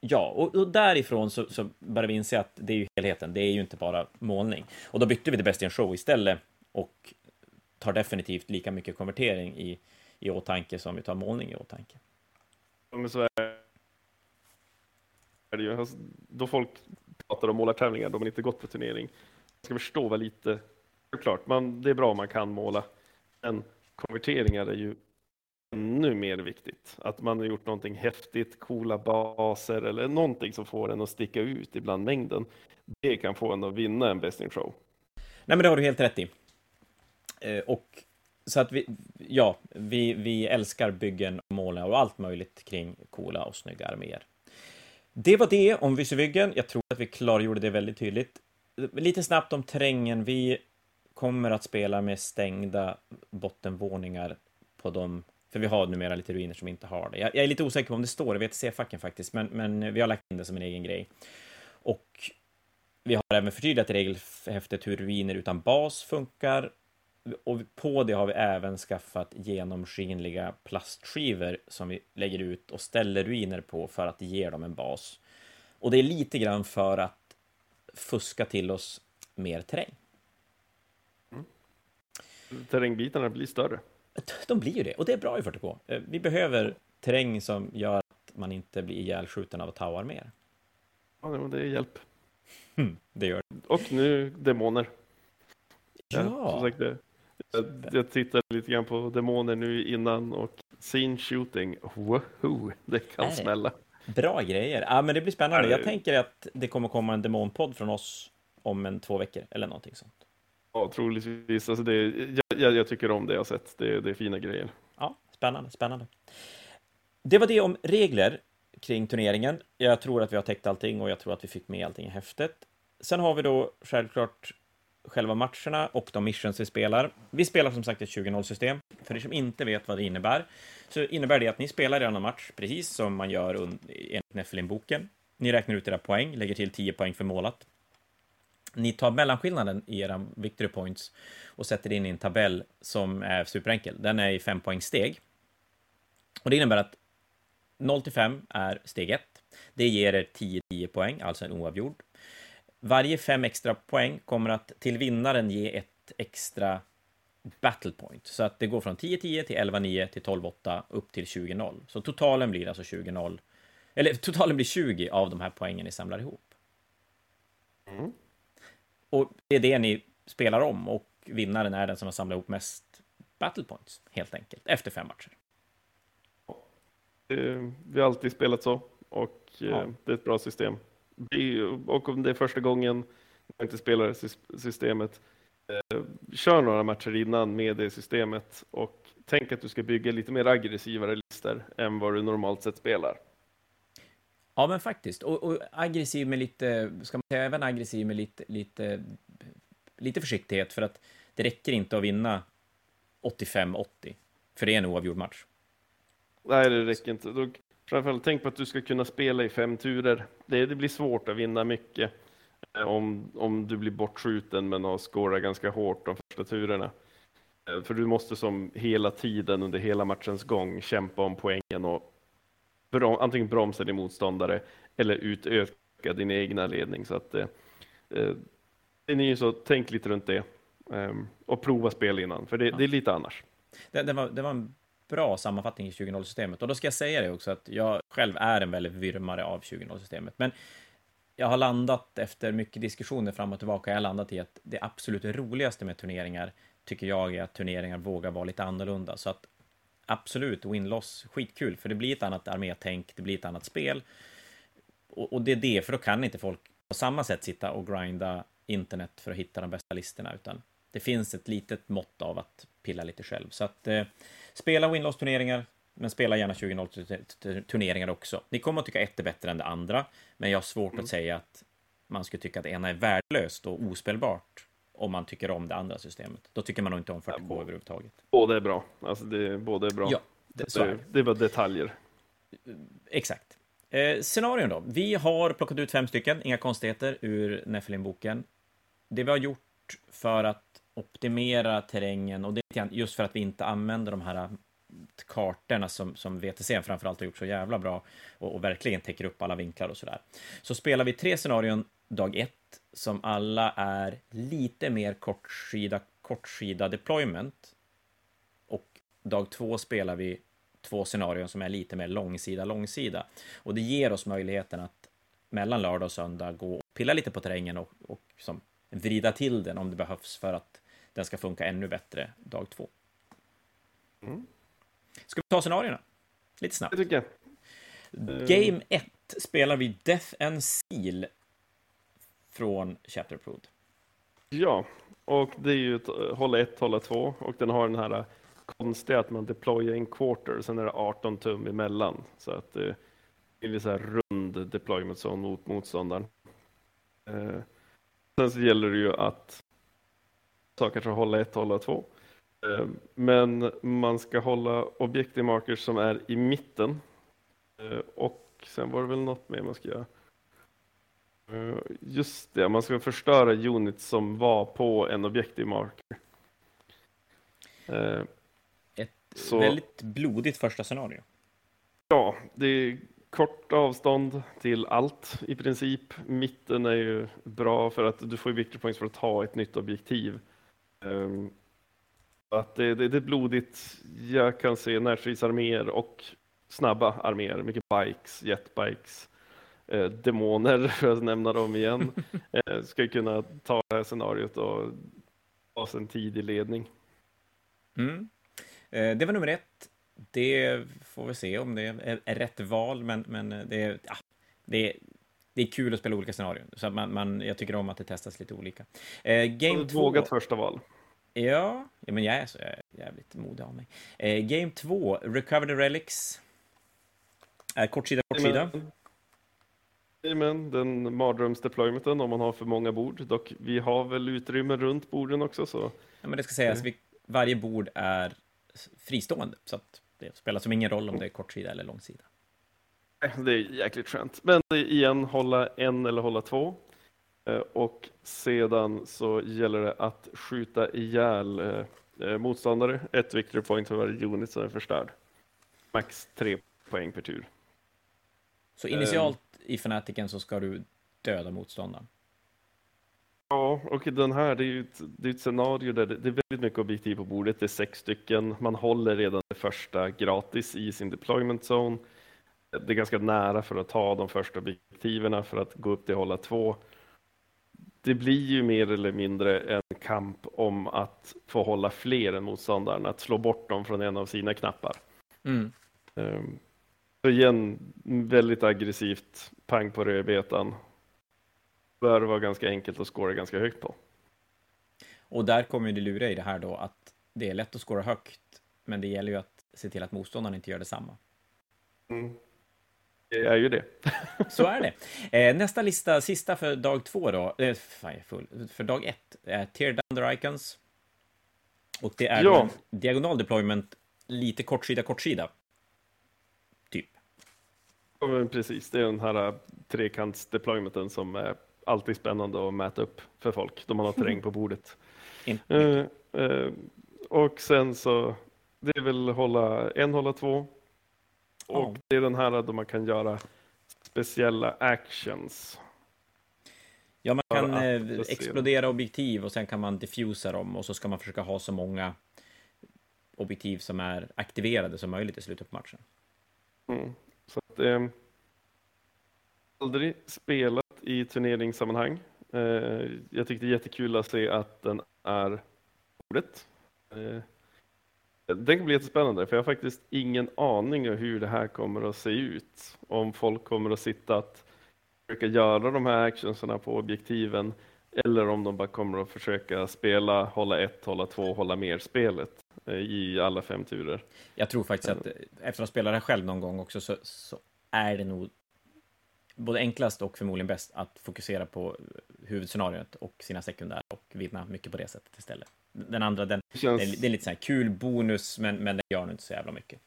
Ja, och, och därifrån så, så börjar vi inse att det är ju helheten. Det är ju inte bara målning. Och då bytte vi till Best in Show istället och tar definitivt lika mycket konvertering i, i åtanke som vi tar målning i åtanke. Men så är det ju. Alltså, då folk pratar om målartävlingar, de har inte gått på turnering. Man ska förstå vad lite, klart, man, det är bra om man kan måla, men konverteringar är ju ännu mer viktigt. Att man har gjort någonting häftigt, coola baser eller någonting som får en att sticka ut ibland mängden. Det kan få en att vinna en Best in Show. Nej, men det har du helt rätt i. Eh, och så att vi, ja, vi, vi älskar byggen och målningar och allt möjligt kring coola och snygga arméer. Det var det om Vysevyggen. Jag tror att vi klargjorde det väldigt tydligt. Lite snabbt om terrängen. Vi kommer att spela med stängda bottenvåningar på de för vi har numera lite ruiner som inte har det. Jag, jag är lite osäker på om det står i VTC-facken faktiskt, men, men vi har lagt in det som en egen grej. Och vi har även förtydligat i regelhäftet hur ruiner utan bas funkar. Och på det har vi även skaffat genomskinliga plastskivor som vi lägger ut och ställer ruiner på för att ge dem en bas. Och det är lite grann för att fuska till oss mer terräng. Mm. Terrängbitarna blir större. De blir ju det, och det är bra i 40K. Eh, vi behöver terräng som gör att man inte blir ihjälskjuten av tauar mer. Ja, det är hjälp. Mm, det gör det. Och nu demoner. Ja. ja sagt, det, jag, jag tittade lite grann på demoner nu innan och scene shooting, woho, det kan Nej. smälla. Bra grejer. Ja, men det blir spännande. Jag tänker att det kommer komma en demonpodd från oss om en två veckor eller någonting sånt. Ja, troligtvis. Alltså det, jag, jag, tycker om det jag sett. Det, det är fina grejer. Ja, spännande, spännande. Det var det om regler kring turneringen. Jag tror att vi har täckt allting och jag tror att vi fick med allting i häftet. Sen har vi då självklart själva matcherna och de missions vi spelar. Vi spelar som sagt ett 20-0-system. För er som inte vet vad det innebär, så innebär det att ni spelar en match precis som man gör enligt Neffelin-boken. Ni räknar ut era poäng, lägger till 10 poäng för målat. Ni tar mellanskillnaden i era victory points och sätter in i en tabell som är superenkel. Den är i 5 poäng steg. Och det innebär att 0 till 5 är steg 1. Det ger er 10-10 poäng, alltså en oavgjord. Varje fem extra poäng kommer att till vinnaren ge ett extra battle point. Så att det går från 10-10 till 11-9 till 12-8 upp till 20-0. Så totalen blir alltså 20-0. Eller (laughs) totalen blir 20 av de här poängen ni samlar ihop. Mm. Och det är det ni spelar om och vinnaren är den som har samlat ihop mest battle points, helt enkelt, efter fem matcher. Vi har alltid spelat så och eh, ja. det är ett bra system. Och om det är första gången man inte spelar systemet, eh, kör några matcher innan med det systemet och tänk att du ska bygga lite mer aggressivare listor än vad du normalt sett spelar. Ja, men faktiskt. Och, och, aggressiv med lite, ska man säga, även aggressiv med lite, lite, lite försiktighet, för att det räcker inte att vinna 85-80, för det är en oavgjord match. Nej, det räcker inte. Framförallt tänk på att du ska kunna spela i fem turer. Det, det blir svårt att vinna mycket eh, om, om du blir bortskjuten men har skårat ganska hårt de första turerna. Eh, för du måste som hela tiden under hela matchens gång kämpa om poängen och brom, antingen bromsa din motståndare eller utöka din egna ledning. Så att, eh, eh, det är så, tänk lite runt det och prova spel innan, för det, ja. det är lite annars. Det, det, var, det var en bra sammanfattning i 20.0-systemet. Och då ska jag säga det också, att jag själv är en väldigt vyrmare av 20.0-systemet. Men jag har landat efter mycket diskussioner fram och tillbaka, jag har landat i att det absolut roligaste med turneringar tycker jag är att turneringar vågar vara lite annorlunda. Så att absolut, win-loss, skitkul, för det blir ett annat armétänk, det blir ett annat spel. Och, och, det är det, för då kan inte folk på samma sätt sitta och grinda internet för att hitta de bästa listorna, utan det finns ett litet mått av att pilla lite själv. Så att eh, spela win-loss-turneringar, men spela gärna 20-0 turneringar också. Ni kommer att tycka ett är bättre än det andra, men jag har svårt mm. att säga att man skulle tycka att det ena är värdelöst och ospelbart om man tycker om det andra systemet. Då tycker man nog inte om 40K ja, överhuvudtaget. Båda är bra. Alltså det, båda är bra. Ja, det, så är det. var detaljer. Exakt. Eh, scenarion då. Vi har plockat ut fem stycken, inga konstigheter, ur Nephilim-boken. Det vi har gjort för att optimera terrängen och det är just för att vi inte använder de här kartorna som, som VTC framförallt har gjort så jävla bra och, och verkligen täcker upp alla vinklar och sådär. Så spelar vi tre scenarion dag ett som alla är lite mer kortsida, kortsida deployment. Och dag två spelar vi två scenarion som är lite mer långsida, långsida. Och det ger oss möjligheten att mellan lördag och söndag gå och pilla lite på terrängen och, och som vrida till den om det behövs för att den ska funka ännu bättre dag två. Mm. Ska vi ta scenarierna? Lite snabbt. Det tycker jag. Game 1 spelar vi Death and Seal från Shatterprod. Ja, och det är ju ett, hålla 1, hålla 2 och den har den här konstiga att man deployar en quarter, sen är det 18 tum emellan. Så att det är så här rund deployment zone mot motståndaren. Eh, sen så gäller det ju att saker ska hålla 1, hålla 2. Eh, men man ska hålla objective markers som är i mitten. Eh, och sen var det väl något mer man ska göra. Eh, just det, man ska förstöra units som var på en objective marker. Ett så, väldigt blodigt första scenario. Ja, det är kort avstånd till allt i princip. Mitten är ju bra för att du får victory points för att ha ett nytt objektiv. Ehm, att det, det, det är blodigt. Jag kan se närstridsarméer och snabba arméer, mycket bikes, jetbikes, eh, demoner (laughs) för att nämna dem igen. (laughs) eh, ska kunna ta det här scenariot och ha en tidig ledning. Mm. Eh, det var nummer ett. Det får vi se om det är, är rätt val, men, men det, ja, det, det är kul att spela olika scenarion. Så man, man, jag tycker om att det testas lite olika. Eh, game två... Vågat första val. Ja, ja men jag är så jag är jävligt modig av mig. Eh, game 2, Recover the Relics. Är kortsida, kortsida. Men den mardrömsdeploymenten om man har för många bord. Dock, vi har väl utrymme runt borden också. Så. Ja, men det ska sägas, vi, varje bord är fristående. Så det spelar som ingen roll om det är kortsida eller långsida. (laughs) Det är jäkligt skönt. Men igen, hålla en eller hålla två. Eh, och sedan så gäller det att skjuta ihjäl eh, eh, motståndare. Ett victory point för varje unit som är förstörd. Max tre poäng per tur. Så initialt i Fanatiken så ska du döda motståndaren? Ja, och den här, det är ju ett, det är ett scenario där det, det, är väldigt mycket objektiv på bordet. Det är sex stycken. Man håller redan det första gratis i sin deployment zone. Det är ganska nära för att ta de första objektiven för att gå upp till hålla två det blir ju mer eller mindre en kamp om att få hålla fler än motståndaren, att slå bort dem från en av sina knappar. Mm. Um, så igen, väldigt aggressivt, pang på rödbetan. Bör vara ganska enkelt att skåra ganska högt på. Och där kommer det lura i det här då att det är lätt att skåra högt, men det gäller ju att se till att motståndaren inte gör detsamma. Mm. Det är ju det. (laughs) Så är det. Eh, nästa lista, sista för dag två då. Eh, fan, jag är full. För dag ett. Eh, tear down the icons. Och det är ja. diagonal deployment, lite kortsida, kortsida. Typ. Ja, men precis. Det är den här trekantsdeploymenten som är alltid spännande att mäta upp för folk då man har terräng på bordet. (laughs) Uh, uh, och sen så, det är väl hålla en, hålla två, och det är den här då man kan göra speciella actions. Ja, man kan eh, explodera objektiv och sen kan man diffusa dem och så ska man försöka ha så många objektiv som är aktiverade som möjligt i slutet på matchen. Mm. Så att, eh, aldrig spelat i turneringssammanhang. Eh, jag tyckte det är jättekul att se att den är bordet. Eh, det kan bli jättespännande, för jag har faktiskt ingen aning om hur det här kommer att se ut. Om folk kommer att sitta att försöka göra de här actionsarna på objektiven, eller om de bara kommer att försöka spela, hålla ett, hålla två, hålla mer spelet eh, i alla fem turer. Jag tror faktiskt att eh, efter att ha spelat det här själv någon gång också så, så är det nog både enklast och förmodligen bäst att fokusera på huvudscenariot och sina sekundärer och vinna mycket på det sättet istället. Den andra, den, känns... det, är, det är lite så här kul bonus, men, men den gör nog inte så jävla mycket.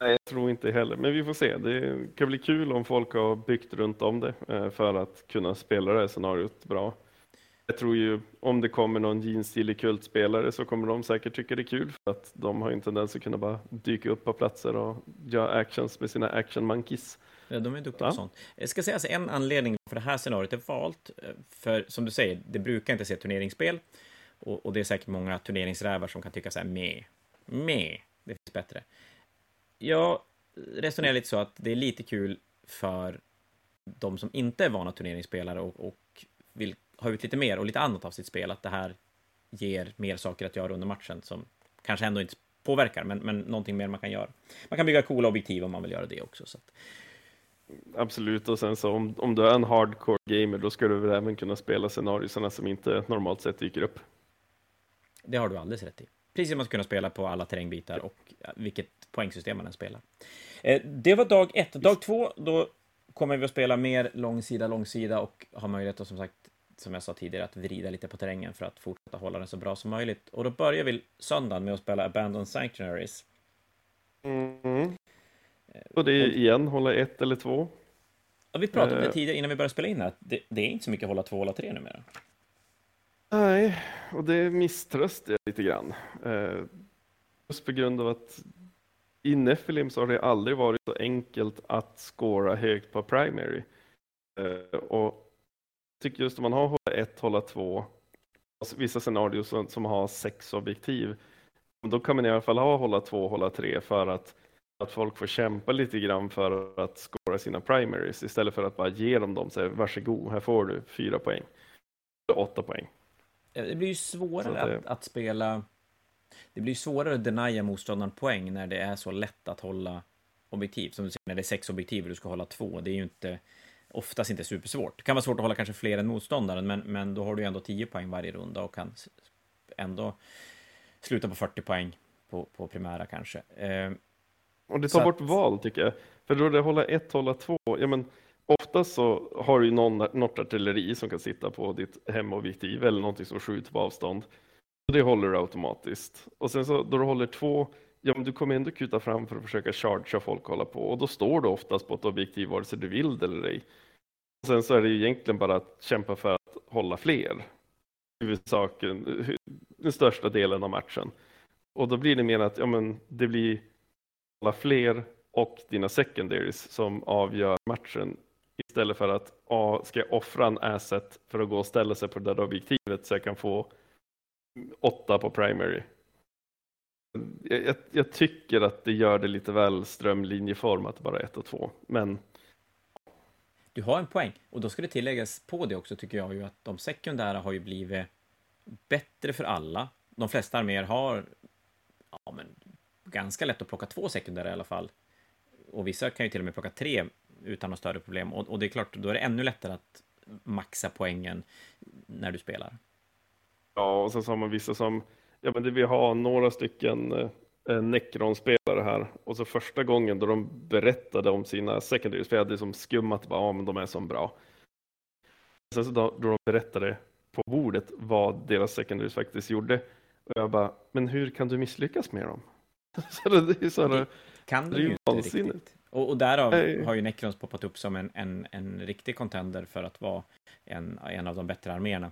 Nej, jag tror inte heller, men vi får se. Det kan bli kul om folk har byggt runt om det eh, för att kunna spela det här scenariot bra. Jag tror ju om det kommer någon jeansstilig kultspelare så kommer de säkert tycka det är kul för att de har en tendens att kunna bara dyka upp på platser och göra actions med sina action monkeys. Ja, de är duktiga ja. på sånt. Jag ska säga så en anledning för det här scenariot är valt, eh, för som du säger, det brukar inte se turneringsspel och, och det är säkert många turneringsrävar som kan tycka så här, med, med, det finns bättre. Jag resonerar lite så att det är lite kul för de som inte är vana turneringsspelare och, och vill ha ut lite mer och lite annat av sitt spel, att det här ger mer saker att göra under matchen som kanske ändå inte påverkar, men, men någonting mer man kan göra. Man kan bygga coola objektiv om man vill göra det också. Så att... Absolut, och sen så om, om du är en hardcore gamer, då ska du väl även kunna spela scenariosarna som inte normalt sett dyker upp. Det har du alldeles rätt i. Precis som man ska kunna spela på alla terrängbitar och vilket poängsystem man än spelar. Eh, det var dag ett. Dag två, då kommer vi att spela mer långsida, långsida och ha möjlighet att som sagt som jag sa tidigare, att vrida lite på terrängen för att fortsätta hålla den så bra som möjligt. Och då börjar vi söndagen med att spela Abandoned Sanctuaries. Mm. Och det är igen, hålla ett eller två. Ja, vi pratade om det eh. tidigare innan vi började spela in här, att det, det är inte så mycket hålla två, hålla tre numera. Nej, och det misströstar jag lite grann. Eh, just på grund av att i Nephilim så har det aldrig varit så enkelt att skåra högt på primary. Eh, och tycker just om man har hålla ett, hålla två, vissa scenarier som, som har sex objektiv, då kan man i alla fall ha hålla två, hålla tre för att, att folk får kämpa lite grann för att skåra sina primaries istället för att bara ge dem dem, så här, varsågod, här får du fyra poäng, åtta poäng. Det blir ju svårare det... att, att, spela, det blir svårare att denia motståndaren poäng när det är så lätt att hålla objektiv. Som du säger, när det är sex objektiv och du ska hålla två, det är ju inte oftast inte supersvårt. Det kan vara svårt att hålla kanske fler än motståndaren, men, men då har du ändå 10 poäng varje runda och kan ändå sluta på 40 poäng på, på primära kanske. Och det tar bort att... val tycker jag. För då det hålla ett, hålla två, ja men oftast så har du någon, något artilleri som kan sitta på ditt hemobjektiv eller någonting som skjuter på avstånd. Och det håller du automatiskt. Och sen så då du håller två, ja men du kommer ändå kuta fram för att försöka chargea folk och hålla på och då står du oftast på ett objektiv vare sig du vill det eller ej. Sen så är det egentligen bara att kämpa för att hålla fler. Huvudsaken, den största delen av matchen. Och då blir det mer att ja, men det blir fler och dina secondaries som avgör matchen istället för att ah, ska jag offra en asset för att gå och ställa sig på det där objektivet så jag kan få åtta på primary. Jag, jag, jag tycker att det gör det lite väl strömlinjeformat bara ett och två, men du har en poäng. Och då ska det tilläggas på det också, tycker jag ju, att de sekundära har ju blivit bättre för alla. De flesta arméer har ja, men, ganska lätt att plocka två sekundära i alla fall. Och vissa kan ju till och med plocka tre utan några större problem. Och, och det är klart, då är det ännu lättare att maxa poängen när du spelar. Ja, och sen så har man vissa som, ja men det vill några stycken eh, Necron-spelare här och så första gången då de berättade om sina secondaries, för jag hade som skummat bara, ja men de är så bra. Sen så då, då de berättade på bordet vad deras secondaries faktiskt gjorde och jag bara, men hur kan du misslyckas med dem? (laughs) så det, är så det kan du ju inte riktigt. Och, och därav Nej. har ju Necrons poppat upp som en, en, en riktig contender för att vara en, en av de bättre arméerna.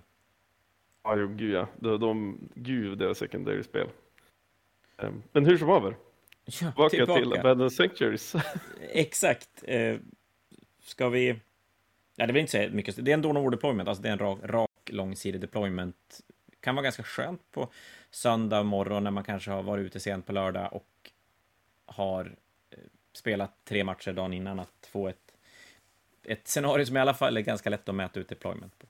Ja, jo, gud ja. De, de, gud, deras secondary-spel. Ehm, men hur som haver. Ja, tillbaka, tillbaka till Abandoned Sanctuaries. (laughs) Exakt. Eh, ska vi Ja, det vill inte säga mycket. Det är en door deployment, alltså det är en rak, rak långsidig deployment. Kan vara ganska skönt på söndag morgon när man kanske har varit ute sent på lördag och har eh, spelat tre matcher dagen innan att få ett, ett scenario som i alla fall är ganska lätt att mäta ut deployment på.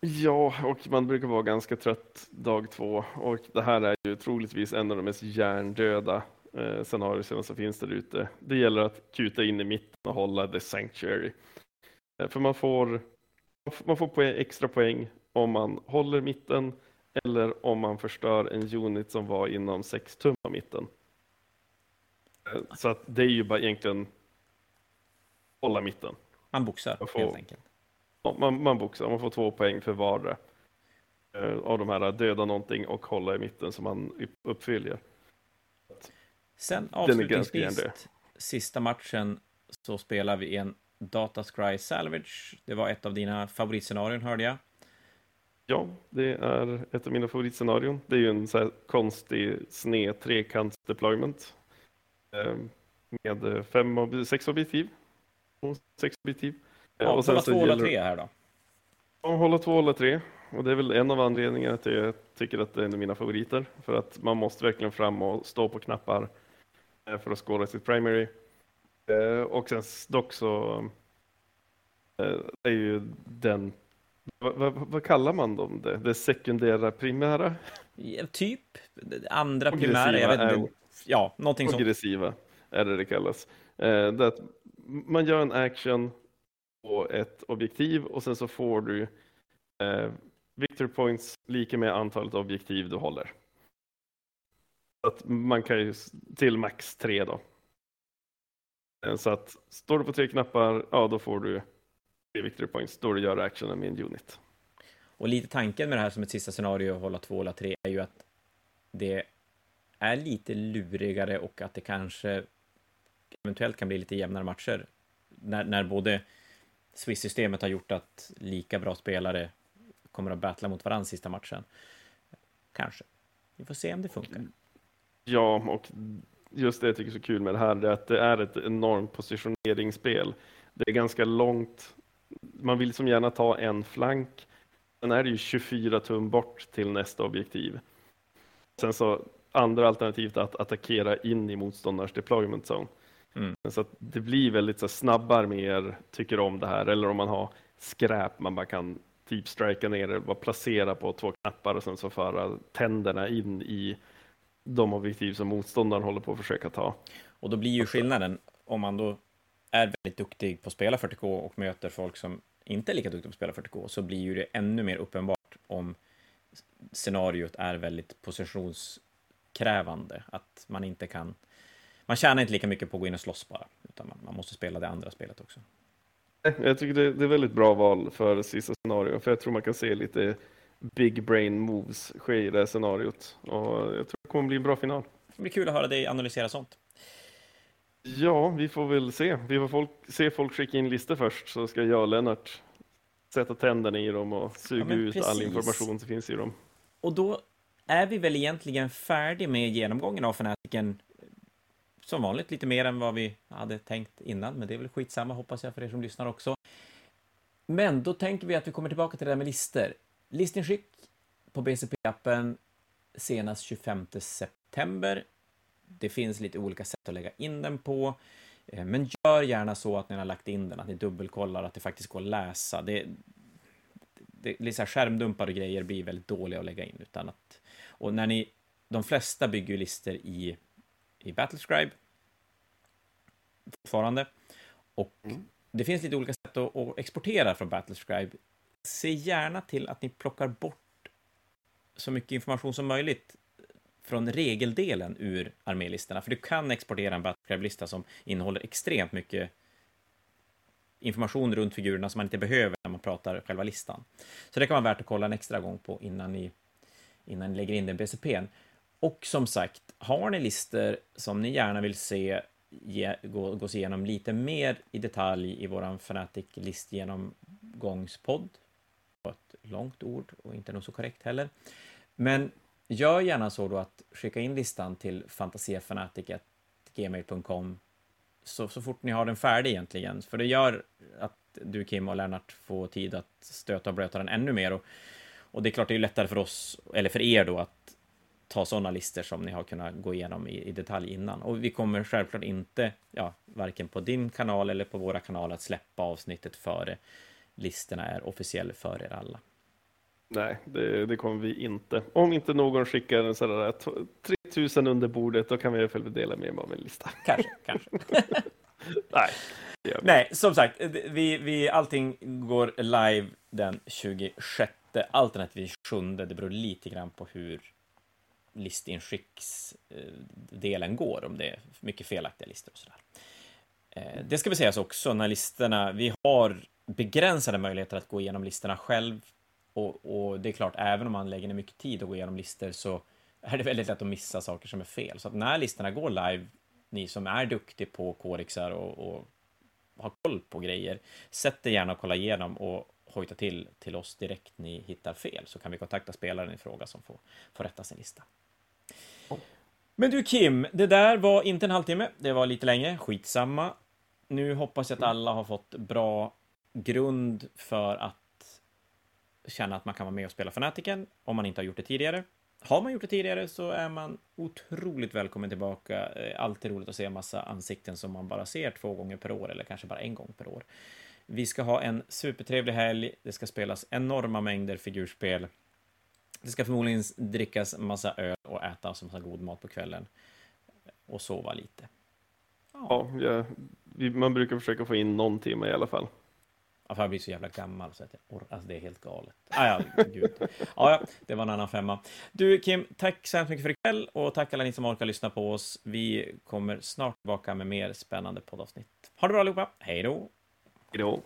Ja, och man brukar vara ganska trött dag två och det här är ju troligtvis en av de mest hjärndöda eh, scenarierna som finns där ute. Det gäller att kuta in i mitten och hålla the sanctuary. Eh, för man får, man får poäng, extra poäng om man håller mitten eller om man förstör en unit som var inom 6 tum av mitten. Eh, så att det är ju bara egentligen hålla mitten. Man boxar får, helt enkelt. Man, man boxar, man får två poäng för vardera eh, av de här döda någonting och hålla i mitten som man uppfyller. Sen avslutningsvis, sista matchen, så spelar vi en Data Scry Salvage. Det var ett av dina favoritscenarion, hörde jag. Ja, det är ett av mina favoritscenarion. Det är ju en så konstig sned trekants deployment eh, med fem, sex objektiv. Sex objektiv. Ja, och hålla två, hålla tre här då? Ja, hålla två, hålla tre. Och det är väl en av anledningarna till att jag tycker att det är en av mina favoriter. För att man måste verkligen fram och stå på knappar eh, för att skåra sitt primary. Eh, och sen dock så är ju den, vad, vad, vad kallar man dem det? Det sekundära primära? Ja, typ, andra primära, jag vet inte. Ja, någonting sånt. Aggressiva är det det kallas. Det att man gör en action på ett objektiv och sen så får du eh, victory points lika med antalet objektiv du håller. Så att man kan ju till max tre då. Eh, så att står du på tre knappar, ja då får du tre victory points då du gör actionen med en unit. Och lite tanken med det här som ett sista scenario, att hålla två, hålla tre, är ju att det är lite lurigare och att det kanske eventuellt kan bli lite jämnare matcher. När, när både Swiss-systemet har gjort att lika bra spelare kommer att battla mot varandra sista matchen. Kanske. Vi får se om det funkar. Ja, och just det jag tycker är så kul med det här är att det är ett enormt positioneringsspel. Det är ganska långt. Man vill som gärna ta en flank. Sen är det ju 24 tum bort till nästa objektiv. Sen så andra alternativet att attackera in i motståndarens deployment zone. Mm. Så det blir väldigt så snabba arméer tycker om det här, eller om man har skräp man bara kan typ strika ner det, bara placera på två knappar och sen så föra tänderna in i de objektiv som motståndaren håller på att försöka ta. Och då blir ju skillnaden, om man då är väldigt duktig på att spela 40K och möter folk som inte är lika duktiga på att spela 40K, så blir ju det ännu mer uppenbart om scenariot är väldigt positionskrävande, att man inte kan man tjänar inte lika mycket på att gå in och slåss bara, utan man, man måste spela det andra spelet också. Jag tycker det, det är väldigt bra val för sista scenario, för jag tror man kan se lite big brain moves ske i det här scenariot. Och jag tror det kommer bli en bra final. Det blir kul att höra dig analysera sånt. Ja, vi får väl se. Vi får folk, se folk skicka in listor först, så ska jag och Lennart sätta tänderna i dem och suga ja, ut all information som finns i dem. Och då är vi väl egentligen färdig med genomgången av Fanatiken som vanligt lite mer än vad vi hade tänkt innan, men det är väl skitsamma hoppas jag för er som lyssnar också. Men då tänker vi att vi kommer tillbaka till det där med lister. Listinskick på BCP-appen senast 25 september. Det finns lite olika sätt att lägga in den på, eh, men gör gärna så att ni har lagt in den, att ni dubbelkollar att det faktiskt går att läsa. Det, det, det så skärmdumpar och grejer blir väldigt dåliga att lägga in, utan att... Och när ni... De flesta bygger ju listor i i Battlescribe fortfarande. Och mm. det finns lite olika sätt att, att exportera från Battlescribe. Se gärna till att ni plockar bort så mycket information som möjligt från regeldelen ur armélistorna, för du kan exportera en Battlecrab-lista som innehåller extremt mycket information runt figurerna som man inte behöver när man pratar själva listan. Så det kan vara värt att kolla en extra gång på innan ni, innan ni lägger in den BCPn. Och som sagt, har ni listor som ni gärna vill se ge, gå, gås igenom lite mer i detalj i våran Fanatic listgenomgångspodd, ett långt ord och inte nog så korrekt heller. Men gör gärna så då att skicka in listan till fantasiafanatic.gmail.com så, så fort ni har den färdig egentligen, för det gör att du Kim och Lennart får tid att stöta och blöta den ännu mer. Och, och det är klart, det är lättare för oss, eller för er då, att ta sådana listor som ni har kunnat gå igenom i, i, detalj innan. Och vi kommer självklart inte, ja, varken på din kanal eller på våra kanaler, att släppa avsnittet före listorna är officiella för er alla. Nej, det, det, kommer vi inte. Om inte någon skickar en sådär 3000 under bordet, då kan vi i alla fall dela med mig av en lista. Kanske, kanske. (laughs) Nej. Nej, som sagt, vi, vi, allting går live den 26, alternativt 7. Det beror lite grann på hur listinskicksdelen går, om det är mycket felaktiga listor och sådär. Eh, det ska vi sägas också, när listorna, vi har begränsade möjligheter att gå igenom listorna själv och, och, det är klart, även om man lägger ner mycket tid att gå igenom listor så är det väldigt lätt att missa saker som är fel. Så att när listorna går live, ni som är duktiga på kodexar och, och har koll på grejer, sätt er gärna och kolla igenom och hojta till till oss direkt ni hittar fel, så kan vi kontakta spelaren i fråga som får, får rätta sin lista. Men du Kim, det där var inte en halvtimme, det var lite längre, skitsamma. Nu hoppas jag att alla har fått bra grund för att känna att man kan vara med och spela Fanatiken om man inte har gjort det tidigare. Har man gjort det tidigare så är man otroligt välkommen tillbaka. Eh, alltid roligt att se en massa ansikten som man bara ser två gånger per år eller kanske bara en gång per år. Vi ska ha en supertrevlig helg. Det ska spelas enorma mängder figurspel. Det ska förmodligen drickas massa öl och ätas massa god mat på kvällen. Och sova lite. Ja, ja man brukar försöka få in någon timme i alla fall. Ja, för jag blir så jävla gammal så att jag Alltså det är helt galet. Ah, ja, gud. Ah, ja, det var en annan femma. Du Kim, tack så hemskt mycket för ikväll och tack alla ni som orkar lyssna på oss. Vi kommer snart tillbaka med mer spännande poddavsnitt. Ha det bra allihopa. Hej då! Hej då!